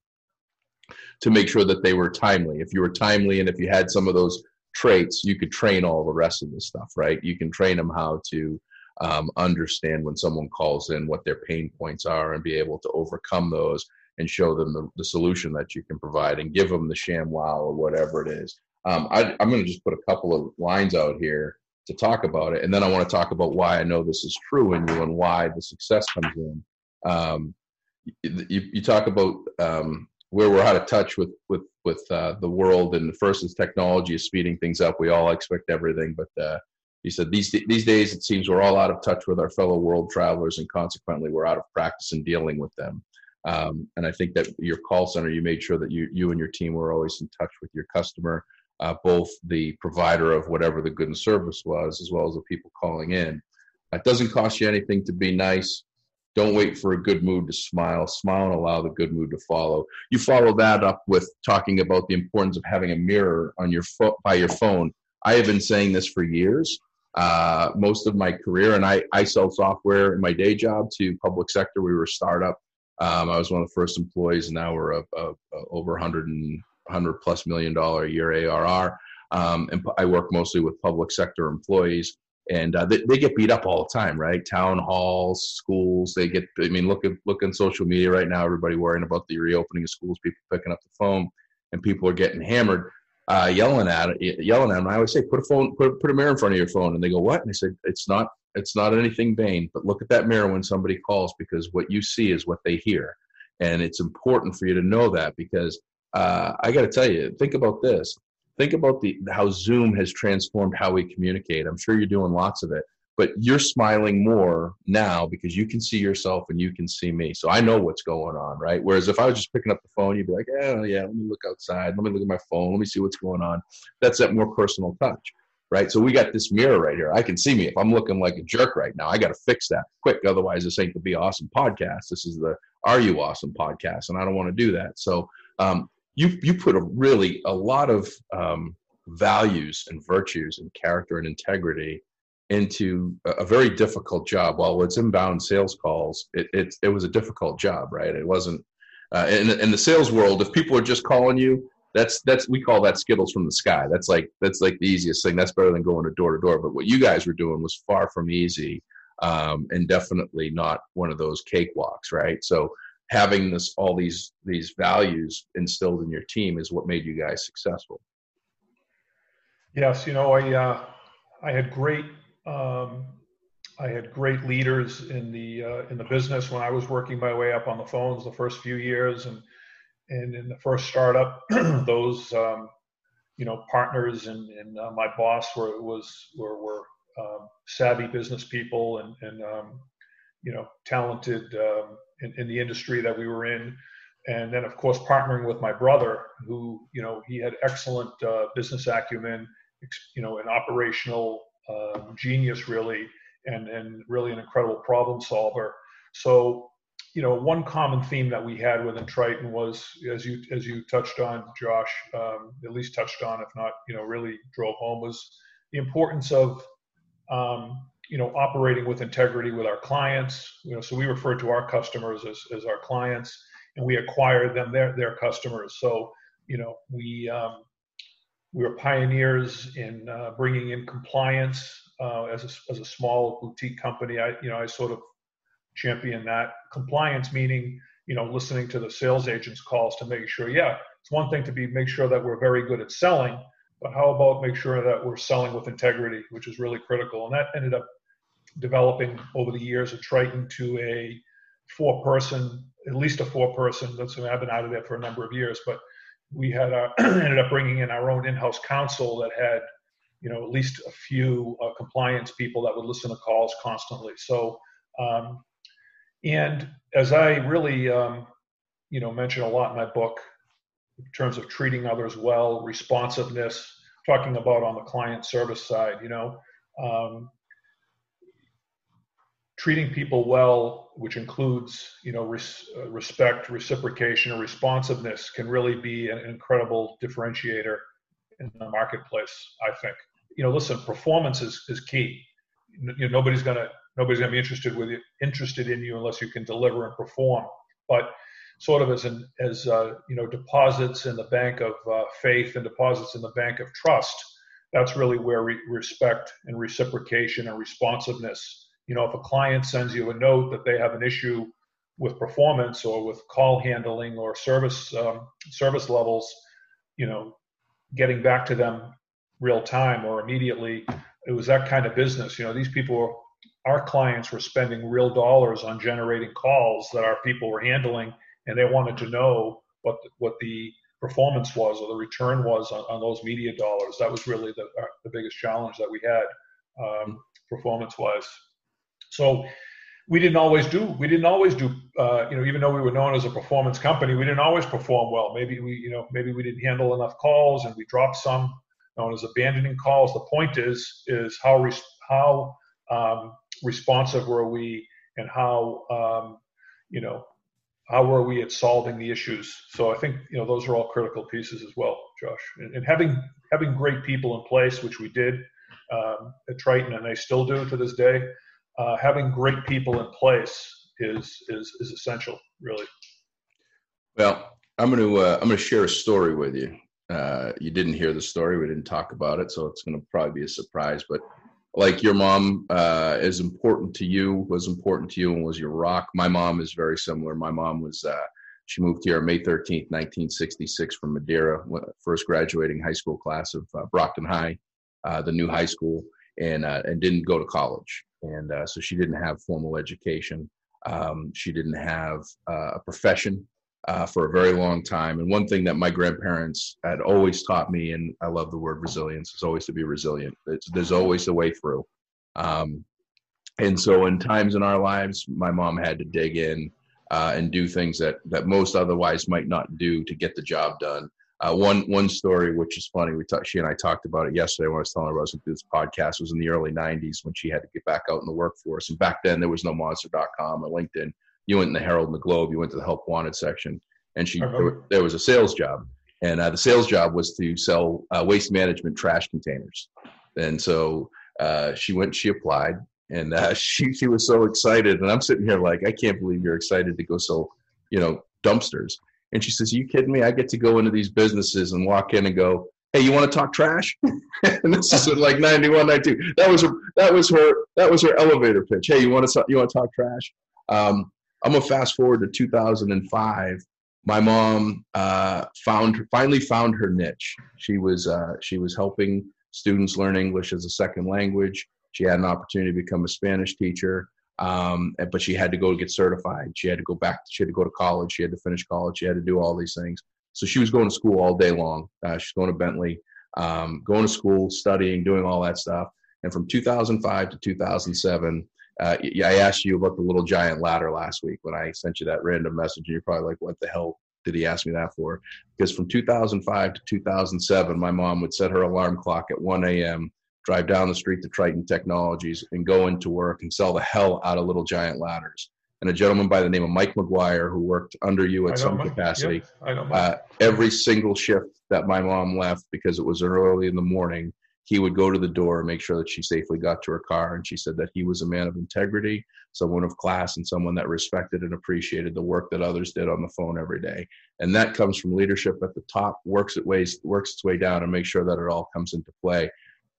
Speaker 2: to make sure that they were timely. If you were timely and if you had some of those traits, you could train all the rest of the stuff, right? You can train them how to um, understand when someone calls in what their pain points are and be able to overcome those and show them the, the solution that you can provide and give them the ShamWow or whatever it is. Um, I, I'm going to just put a couple of lines out here to talk about it, and then I want to talk about why I know this is true in you and why the success comes in. Um, you, you, talk about um, where we're out of touch with with with uh, the world, and the first is technology is speeding things up. We all expect everything, but uh, he said these these days it seems we're all out of touch with our fellow world travelers, and consequently we're out of practice in dealing with them. Um, and I think that your call center, you made sure that you you and your team were always in touch with your customer, uh, both the provider of whatever the good and service was, as well as the people calling in. It doesn't cost you anything to be nice. Don't wait for a good mood to smile. Smile and allow the good mood to follow. You follow that up with talking about the importance of having a mirror on your fo- by your phone. I have been saying this for years uh, most of my career. And I, I sell software in my day job to public sector. We were a startup. Um, I was one of the first employees, and now we're a, a, a over 100 and 100 plus million dollar a year ARR. Um, and I work mostly with public sector employees, and uh, they, they, get beat up all the time, right? Town halls, schools, they get. I mean, look at look on social media right now. Everybody worrying about the reopening of schools, people picking up the phone, and people are getting hammered uh, yelling at it, yelling at them. I always say, put a phone, put, put a mirror in front of your phone, and they go, what? And I said, it's not, it's not anything vain, but look at that mirror when somebody calls because what you see is what they hear, and it's important for you to know that because uh, I got to tell you, think about this. Think about the how Zoom has transformed how we communicate. I'm sure you're doing lots of it but you're smiling more now because you can see yourself and you can see me. So I know what's going on, right? Whereas if I was just picking up the phone, you'd be like, oh, yeah, let me look outside. Let me look at my phone. Let me see what's going on. That's that more personal touch, right? So we got this mirror right here. I can see me. If I'm looking like a jerk right now, I got to fix that quick. Otherwise, this ain't the Be Awesome podcast. This is the Are You Awesome podcast. And I don't want to do that. So, um, you, you put a really, a lot of um, values and virtues and character and integrity into a very difficult job. While it's inbound sales calls, it, it, it was a difficult job, right? It wasn't, uh, in, in the sales world, if people are just calling you, that's, that's, we call that Skittles from the sky. That's like, that's like the easiest thing. That's better than going to door to door. But what you guys were doing was far from easy um, and definitely not one of those cakewalks, right? So having this, all these, these values instilled in your team is what made you guys successful.
Speaker 3: Yes. You know, I, uh, I had great um, I had great leaders in the uh, in the business when I was working my way up on the phones the first few years, and and in the first startup, (clears throat) those um, you know partners and, and uh, my boss were was were, were um, savvy business people and and um, you know talented um, in, in the industry that we were in, and then of course partnering with my brother who you know he had excellent uh, business acumen, you know, an operational um, genius, really, and, and really an incredible problem solver. So, you know, one common theme that we had within Triton was, as you as you touched on, Josh, um, at least touched on, if not, you know, really drove home, was the importance of, um, you know, operating with integrity with our clients. You know, so we refer to our customers as, as our clients, and we acquire them their their customers. So, you know, we um, we were pioneers in uh, bringing in compliance uh, as, a, as a small boutique company. I, you know, I sort of champion that compliance, meaning, you know, listening to the sales agents' calls to make sure, yeah, it's one thing to be make sure that we're very good at selling, but how about make sure that we're selling with integrity, which is really critical. And that ended up developing over the years at Triton to a four-person, at least a four-person. That's I've been out of there for a number of years, but we had uh, (clears throat) ended up bringing in our own in-house counsel that had you know at least a few uh, compliance people that would listen to calls constantly. So um, and as i really um, you know mention a lot in my book in terms of treating others well responsiveness talking about on the client service side you know um, treating people well, which includes you know res- uh, respect, reciprocation, and responsiveness, can really be an incredible differentiator in the marketplace. I think. You know, listen, performance is, is key. You know, nobody's gonna nobody's gonna be interested with you, interested in you unless you can deliver and perform. But sort of as an as uh, you know deposits in the bank of uh, faith and deposits in the bank of trust. That's really where re- respect and reciprocation and responsiveness you know, if a client sends you a note that they have an issue with performance or with call handling or service um, service levels, you know, getting back to them real time or immediately. It was that kind of business. You know, these people, our clients, were spending real dollars on generating calls that our people were handling, and they wanted to know what the, what the performance was or the return was on, on those media dollars. That was really the, uh, the biggest challenge that we had um, performance wise. So we didn't always do we didn't always do uh, you know even though we were known as a performance company we didn't always perform well. Maybe we you know maybe we didn't handle enough calls and we dropped some known as abandoning calls. The point is is how res- how um, responsive were we and how um, you know how were we at solving the issues? So i think you know those are all critical pieces as well josh. And, and having having great people in place which we did um, at triton and they still do to this day uh, having great people in place is is is essential, really.
Speaker 2: Well, I'm going to uh, I'm going to share a story with you. Uh, you didn't hear the story; we didn't talk about it, so it's going to probably be a surprise. But like your mom uh, is important to you, was important to you, and was your rock. My mom is very similar. My mom was uh, she moved here May 13th, 1966, from Madeira, first graduating high school class of uh, Brockton High, uh, the new high school, and uh, and didn't go to college and uh, so she didn't have formal education. Um, she didn't have uh, a profession uh, for a very long time. And one thing that my grandparents had always taught me, and I love the word resilience, is always to be resilient. It's, there's always a way through. Um, and so, in times in our lives, my mom had to dig in uh, and do things that that most otherwise might not do to get the job done. Uh, one one story, which is funny, we talked. She and I talked about it yesterday when I was telling her I was going to do this podcast. Was in the early '90s when she had to get back out in the workforce, and back then there was no Monster.com or LinkedIn. You went in the Herald and the Globe. You went to the Help Wanted section, and she uh-huh. there, there, was a sales job, and uh, the sales job was to sell uh, waste management trash containers. And so uh, she went. She applied, and uh, (laughs) she she was so excited, and I'm sitting here like I can't believe you're excited to go sell, you know, dumpsters. And she says, you kidding me? I get to go into these businesses and walk in and go, Hey, you want to talk trash? (laughs) and this is like 91, 92. That was her, that was her, that was her elevator pitch. Hey, you want to, you want to talk trash? Um, I'm gonna fast forward to 2005. My mom uh, found, finally found her niche. She was, uh, she was helping students learn English as a second language. She had an opportunity to become a Spanish teacher um, but she had to go get certified. She had to go back. She had to go to college. She had to finish college. She had to do all these things. So she was going to school all day long. Uh, she's going to Bentley, um, going to school, studying, doing all that stuff. And from 2005 to 2007, uh, I asked you about the little giant ladder last week when I sent you that random message, and you're probably like, "What the hell did he ask me that for?" Because from 2005 to 2007, my mom would set her alarm clock at 1 a.m drive down the street to Triton Technologies and go into work and sell the hell out of little giant ladders. And a gentleman by the name of Mike McGuire, who worked under you at some capacity, uh, every single shift that my mom left because it was early in the morning, he would go to the door and make sure that she safely got to her car. And she said that he was a man of integrity, someone of class, and someone that respected and appreciated the work that others did on the phone every day. And that comes from leadership at the top, works its ways, works its way down, and make sure that it all comes into play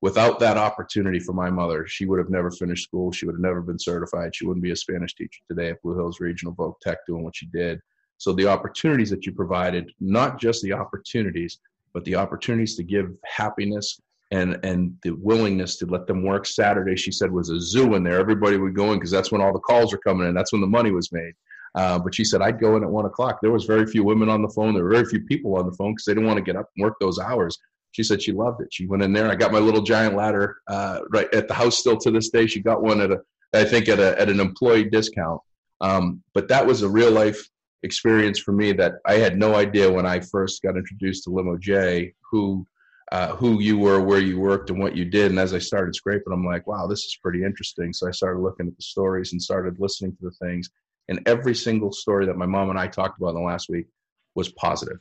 Speaker 2: without that opportunity for my mother, she would have never finished school. She would have never been certified. She wouldn't be a Spanish teacher today at Blue Hills Regional Voc Tech doing what she did. So the opportunities that you provided, not just the opportunities, but the opportunities to give happiness and and the willingness to let them work. Saturday, she said, was a zoo in there. Everybody would go in because that's when all the calls were coming in. That's when the money was made. Uh, but she said, I'd go in at one o'clock. There was very few women on the phone. There were very few people on the phone because they didn't want to get up and work those hours she said she loved it. She went in there. I got my little giant ladder uh, right at the house still to this day. She got one at a, I think at a at an employee discount. Um, but that was a real life experience for me that I had no idea when I first got introduced to Limo J who uh, who you were, where you worked, and what you did. And as I started scraping, I'm like, wow, this is pretty interesting. So I started looking at the stories and started listening to the things. And every single story that my mom and I talked about in the last week was positive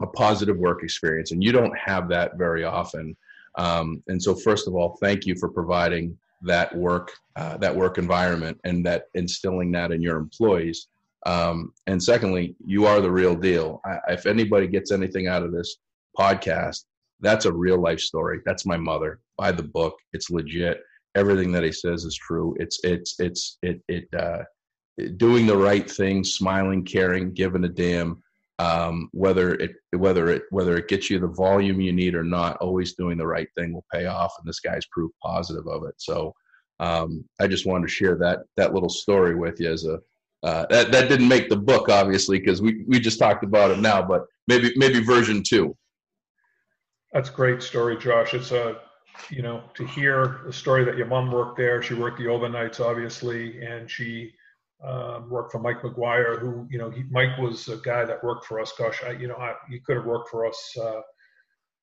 Speaker 2: a positive work experience, and you don't have that very often. Um, and so, first of all, thank you for providing that work, uh, that work environment, and that instilling that in your employees. Um, and secondly, you are the real deal. I, if anybody gets anything out of this podcast, that's a real life story. That's my mother. Buy the book. It's legit. Everything that he says is true. It's it's it's it it uh, doing the right thing, smiling, caring, giving a damn. Um, whether it whether it whether it gets you the volume you need or not, always doing the right thing will pay off, and this guy's proof positive of it. So um, I just wanted to share that that little story with you as a uh, that that didn't make the book obviously because we we just talked about it now, but maybe maybe version two.
Speaker 3: That's great story, Josh. It's a you know to hear the story that your mom worked there. She worked the overnights, obviously, and she um, worked for Mike McGuire, who you know he, Mike was a guy that worked for us. Gosh, I, you know I, he could have worked for us uh,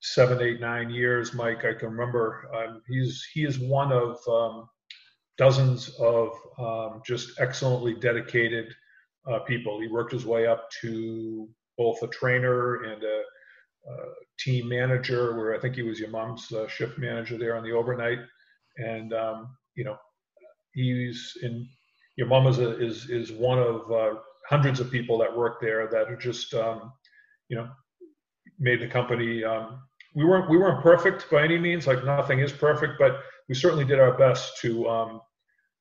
Speaker 3: seven, eight, nine years. Mike, I can remember. Um, he's he is one of um, dozens of um, just excellently dedicated uh, people. He worked his way up to both a trainer and a, a team manager, where I think he was your mom's uh, shift manager there on the overnight, and um, you know he's in your mom is a, is is one of uh, hundreds of people that work there that are just um, you know made the company. Um, we weren't we weren't perfect by any means. Like nothing is perfect, but we certainly did our best to um,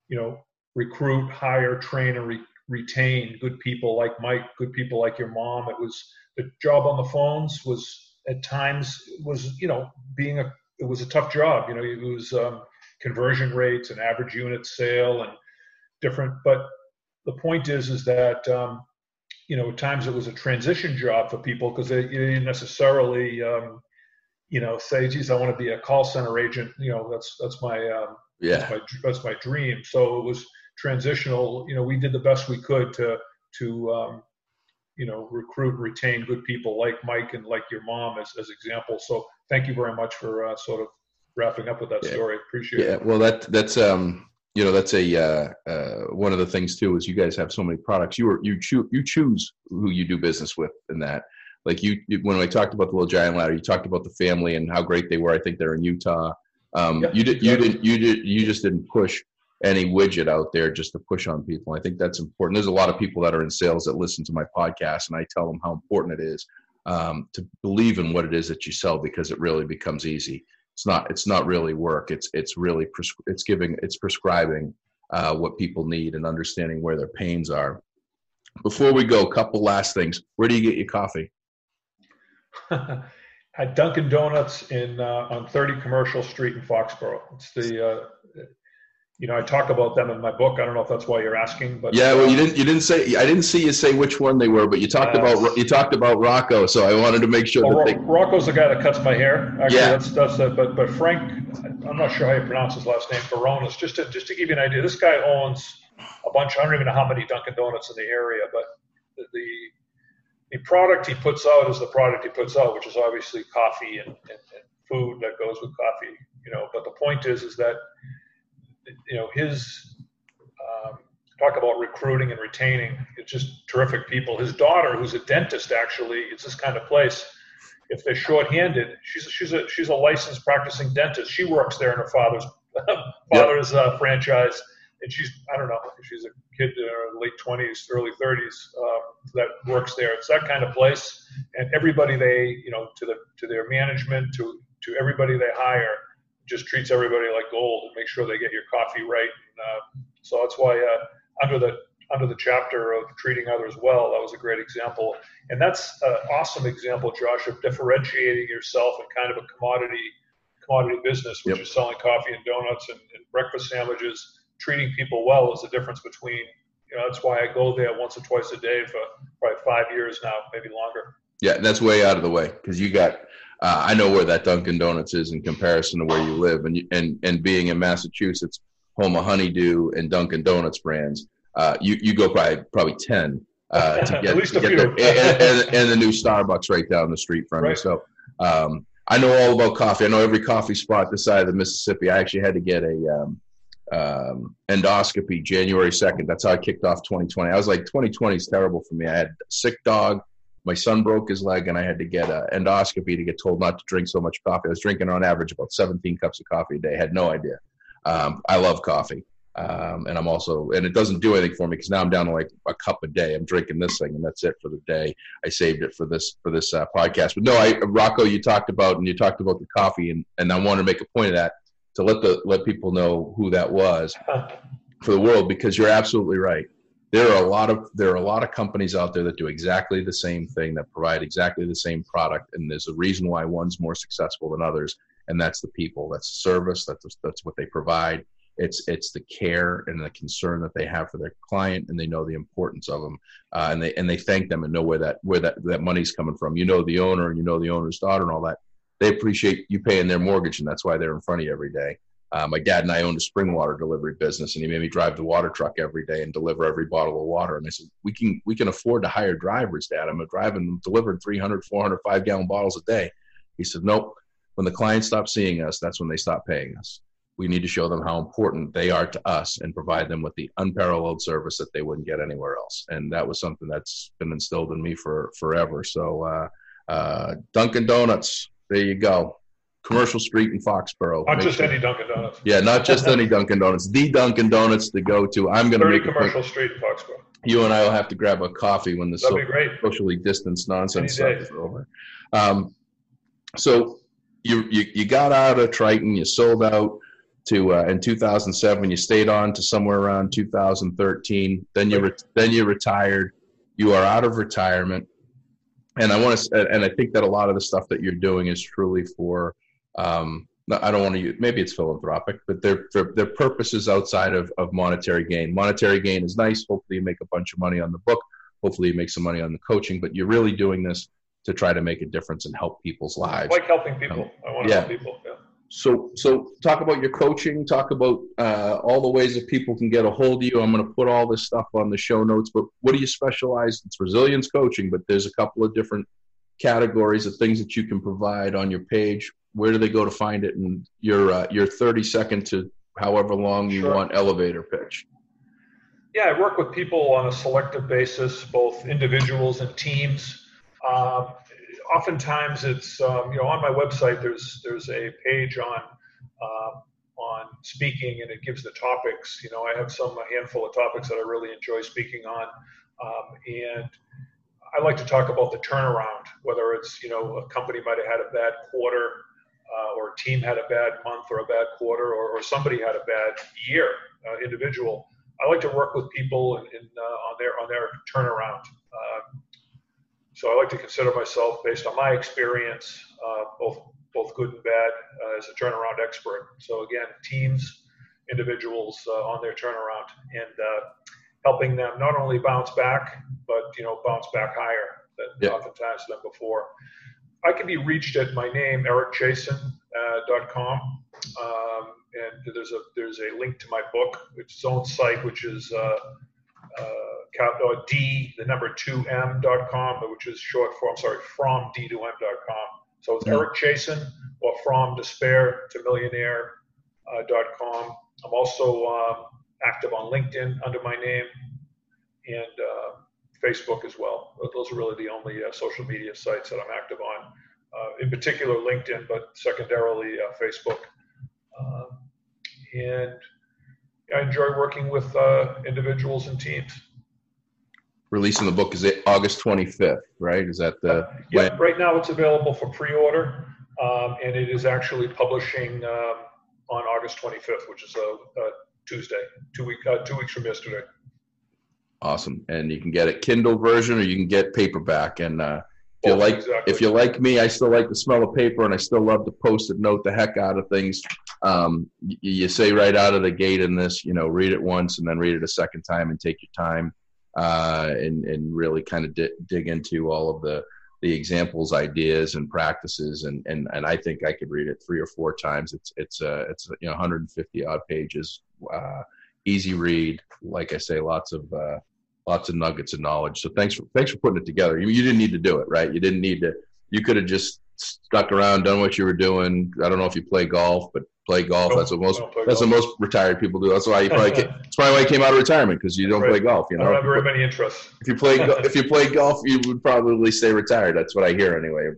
Speaker 3: you know recruit, hire, train, and re- retain good people like Mike, good people like your mom. It was the job on the phones was at times was you know being a it was a tough job. You know it was um, conversion rates and average unit sale and different. But the point is, is that um, you know at times it was a transition job for people because they, they, didn't necessarily um, you know say, "Geez, I want to be a call center agent." You know, that's that's my um, yeah that's my, that's my dream. So it was transitional. You know, we did the best we could to to um, you know recruit retain good people like Mike and like your mom as as examples. So thank you very much for uh, sort of wrapping up with that
Speaker 2: yeah.
Speaker 3: story. Appreciate
Speaker 2: yeah.
Speaker 3: it.
Speaker 2: Yeah, well, that that's um you know that's a uh, uh, one of the things too is you guys have so many products. You are you choose you choose who you do business with in that. Like you, you, when I talked about the little giant ladder you talked about the family and how great they were. I think they're in Utah. Um, yep, you did you didn't you did you just didn't push any widget out there just to push on people. I think that's important. There's a lot of people that are in sales that listen to my podcast and I tell them how important it is um, to believe in what it is that you sell because it really becomes easy it's not it's not really work. It's it's really pres- it's giving it's prescribing uh, what people need and understanding where their pains are. Before we go a couple last things. Where do you get your coffee? (laughs)
Speaker 3: At dunkin donuts in uh, on 30 commercial street in foxborough. It's the uh, you know, I talk about them in my book. I don't know if that's why you're asking, but
Speaker 2: yeah, well, you didn't you didn't say I didn't see you say which one they were, but you talked uh, about you talked about Rocco, so I wanted to make sure that they...
Speaker 3: Rocco's the guy that cuts my hair. Actually, yeah. that's that's it. But but Frank, I'm not sure how you pronounce his last name. Barones. Just to just to give you an idea, this guy owns a bunch. I don't even know how many Dunkin' Donuts in the area, but the, the the product he puts out is the product he puts out, which is obviously coffee and, and, and food that goes with coffee. You know, but the point is is that you know, his um, talk about recruiting and retaining. It's just terrific people. His daughter, who's a dentist, actually, it's this kind of place. If they're short-handed, she's a, she's a she's a licensed practicing dentist. She works there in her father's (laughs) father's yep. uh, franchise, and she's I don't know she's a kid in her late twenties, early thirties uh, that works there. It's that kind of place, and everybody they you know to the to their management to to everybody they hire just treats everybody like gold and makes sure they get your coffee right. And, uh, so that's why uh, under the under the chapter of treating others well, that was a great example. And that's an awesome example, Josh, of differentiating yourself in kind of a commodity commodity business, which yep. is selling coffee and donuts and, and breakfast sandwiches. Treating people well is the difference between you know that's why I go there once or twice a day for probably five years now, maybe longer.
Speaker 2: Yeah, that's way out of the way because you got uh, I know where that Dunkin' Donuts is in comparison to where you live, and and and being in Massachusetts, home of Honeydew and Dunkin' Donuts brands, uh, you you go probably probably ten uh, to (laughs) get, to get there, and, and, and, the new Starbucks right down the street from right. you. So um, I know all about coffee. I know every coffee spot this side of the Mississippi. I actually had to get a um, um, endoscopy January second. That's how I kicked off 2020. I was like, 2020 is terrible for me. I had a sick dog my son broke his leg and I had to get an endoscopy to get told not to drink so much coffee. I was drinking on average about 17 cups of coffee a day. I had no idea. Um, I love coffee. Um, and I'm also, and it doesn't do anything for me because now I'm down to like a cup a day. I'm drinking this thing, and that's it for the day. I saved it for this for this uh, podcast. But no, I, Rocco, you talked about and you talked about the coffee, and and I want to make a point of that to let the let people know who that was for the world because you're absolutely right there are a lot of there are a lot of companies out there that do exactly the same thing that provide exactly the same product and there's a reason why one's more successful than others and that's the people that's the service that's that's what they provide. It's it's the care and the concern that they have for their client and they know the importance of them uh, and they and they thank them and know where that where that that money's coming from. You know the owner and you know the owner's daughter and all that. They appreciate you paying their mortgage and that's why they're in front of you every day uh, my dad and I owned a spring water delivery business, and he made me drive the water truck every day and deliver every bottle of water. And I said, "We can we can afford to hire drivers, Dad. I'm driving delivering 300, 400, five gallon bottles a day." He said, "Nope. When the clients stop seeing us, that's when they stop paying us. We need to show them how important they are to us and provide them with the unparalleled service that they wouldn't get anywhere else." And that was something that's been instilled in me for forever. So, uh, uh, Dunkin' Donuts, there you go. Commercial Street in Foxborough.
Speaker 3: Not make just sure. any Dunkin' Donuts.
Speaker 2: Yeah, not just any Dunkin' Donuts. The Dunkin' Donuts to go to. I'm going to make
Speaker 3: Commercial Street in Foxborough.
Speaker 2: You and I will have to grab a coffee when the
Speaker 3: so,
Speaker 2: socially distanced nonsense stuff is over. Um, so you, you you got out of Triton. You sold out to uh, in 2007. You stayed on to somewhere around 2013. Then you re- then you retired. You are out of retirement, and I want to and I think that a lot of the stuff that you're doing is truly for um, I don't want to use, maybe it's philanthropic, but their, their, their purposes outside of, of monetary gain. Monetary gain is nice. Hopefully you make a bunch of money on the book. Hopefully you make some money on the coaching, but you're really doing this to try to make a difference and help people's lives.
Speaker 3: I like helping people. I want to yeah. help people. Yeah.
Speaker 2: So, so talk about your coaching. Talk about uh, all the ways that people can get a hold of you. I'm going to put all this stuff on the show notes. But what do you specialize? It's resilience coaching, but there's a couple of different categories of things that you can provide on your page where do they go to find it? And your uh, your 30 second to however long you sure. want elevator pitch.
Speaker 3: Yeah i work with people on a selective basis both individuals and teams. Um, oftentimes it's um, you know on my website there's there's a page on uh, on speaking and it gives the topics. You know i have some a handful of topics that i really enjoy speaking on. Um, and I like to talk about the turnaround, whether it's you know a company might have had a bad quarter, uh, or a team had a bad month or a bad quarter, or, or somebody had a bad year, uh, individual. I like to work with people in, in uh, on their on their turnaround. Um, so I like to consider myself, based on my experience, uh, both both good and bad, uh, as a turnaround expert. So again, teams, individuals uh, on their turnaround, and helping them not only bounce back, but you know bounce back higher than yeah. oftentimes than before. I can be reached at my name, ericchasin.com. Uh, um, and there's a there's a link to my book, its own site, which is uh, uh, uh D, the number two M.com, which is short for, I'm sorry, from D to M.com. So it's. Eric Chasin or from despair to millionaire.com. Uh, I'm also um, active on LinkedIn under my name and uh, Facebook as well. Those are really the only uh, social media sites that I'm active on. Uh, in particular, LinkedIn, but secondarily, uh, Facebook. Um, and I enjoy working with uh, individuals and teams.
Speaker 2: Releasing the book is it August 25th, right? Is that the?
Speaker 3: yeah, right now it's available for pre-order, um, and it is actually publishing um, on August 25th, which is a, a Tuesday, two week, uh, two weeks from yesterday.
Speaker 2: Awesome, and you can get it Kindle version, or you can get paperback. And uh, if you oh, like, exactly. if you like me, I still like the smell of paper, and I still love to post-it note the heck out of things. Um, you, you, say right out of the gate in this, you know, read it once and then read it a second time, and take your time, uh, and and really kind of di- dig into all of the the examples, ideas, and practices. And and and I think I could read it three or four times. It's it's uh, it's you know 150 odd pages. Uh, easy read. Like I say, lots of uh, lots of nuggets of knowledge. So thanks for thanks for putting it together. You, you didn't need to do it, right? You didn't need to. You could have just stuck around, done what you were doing. I don't know if you play golf, but play golf. That's what most that's golf. what most retired people do. That's why you probably came, that's probably why you came out of retirement because you don't right. play golf. You know,
Speaker 3: I don't have very many interests.
Speaker 2: If you play if you play golf, you would probably stay retired. That's what I hear anyway.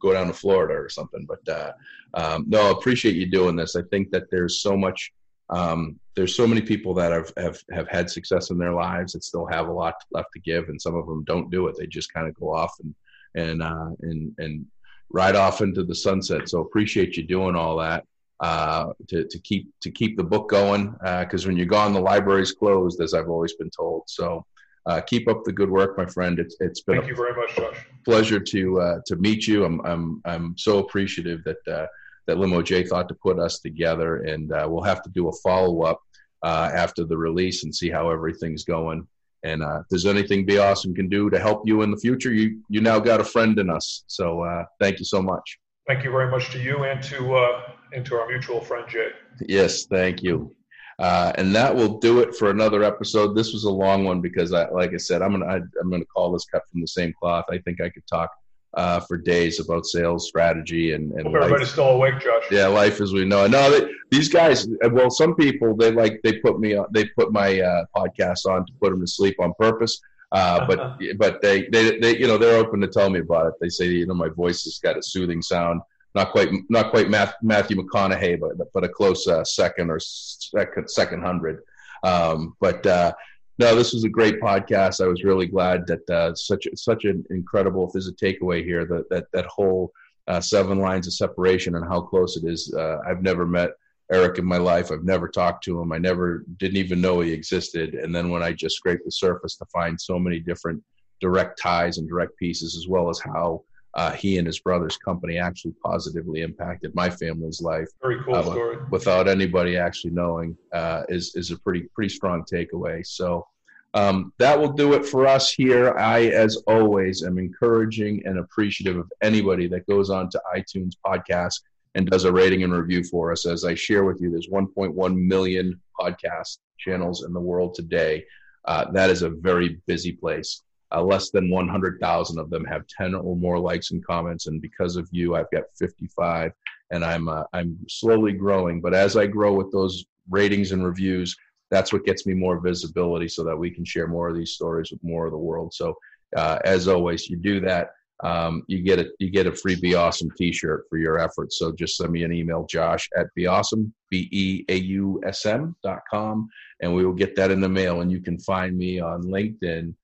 Speaker 2: Go down to Florida or something. But uh, um, no, I appreciate you doing this. I think that there's so much um, there's so many people that have, have have had success in their lives that still have a lot left to give, and some of them don't do it. They just kind of go off and and uh, and and ride off into the sunset. So appreciate you doing all that. uh, to, to keep to keep the book going because uh, when you're gone, the library's closed, as I've always been told. So uh, keep up the good work, my friend. It's it's been
Speaker 3: thank a you very much, Josh.
Speaker 2: Pleasure to uh, to meet you. I'm I'm I'm so appreciative that uh, that Limo J thought to put us together, and uh, we'll have to do a follow up after the release and see how everything's going. And if there's anything Be Awesome can do to help you in the future, you you now got a friend in us. So thank you so much.
Speaker 3: Thank you very much to you and to and to our mutual friend Jay.
Speaker 2: Yes, thank you. Uh, and that will do it for another episode. This was a long one because, I, like I said, I'm gonna I, am gonna call this cut from the same cloth. I think I could talk uh, for days about sales strategy and and
Speaker 3: Hope everybody's still awake, Josh.
Speaker 2: Yeah, life as we know. It. No, they, these guys. Well, some people they like they put me on, they put my uh, podcast on to put them to sleep on purpose. Uh, but but they, they they you know they're open to tell me about it. They say you know my voice has got a soothing sound not quite not quite Matthew McConaughey, but but a close uh, second or second second hundred. Um, but uh, no, this was a great podcast. I was really glad that uh, such such an incredible. If there's a takeaway here, that that that whole uh, seven lines of separation and how close it is. Uh, I've never met Eric in my life. I've never talked to him. I never didn't even know he existed. And then when I just scraped the surface to find so many different direct ties and direct pieces, as well as how uh, he and his brother's company actually positively impacted my family's life.
Speaker 3: Very cool uh, story.
Speaker 2: Without anybody actually knowing, uh, is is a pretty pretty strong takeaway. So um, that will do it for us here. I, as always, am encouraging and appreciative of anybody that goes on to iTunes podcast and does a rating and review for us. As I share with you, there's 1.1 million podcast channels in the world today. Uh, that is a very busy place. Uh, less than 100,000 of them have 10 or more likes and comments, and because of you, I've got 55, and I'm uh, I'm slowly growing. But as I grow with those ratings and reviews, that's what gets me more visibility, so that we can share more of these stories with more of the world. So, uh, as always, you do that. Um, you get a you get a free Be Awesome T-shirt for your efforts. So just send me an email, Josh at Be Awesome B E A U S M dot com, and we will get that in the mail. And you can find me on LinkedIn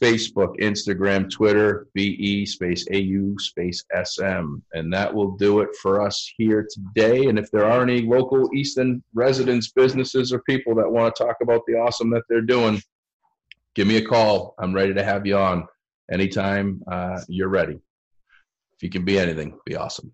Speaker 2: Facebook, Instagram, Twitter, BE space AU space SM. And that will do it for us here today. And if there are any local Easton residents, businesses, or people that want to talk about the awesome that they're doing, give me a call. I'm ready to have you on anytime uh, you're ready. If you can be anything, be awesome.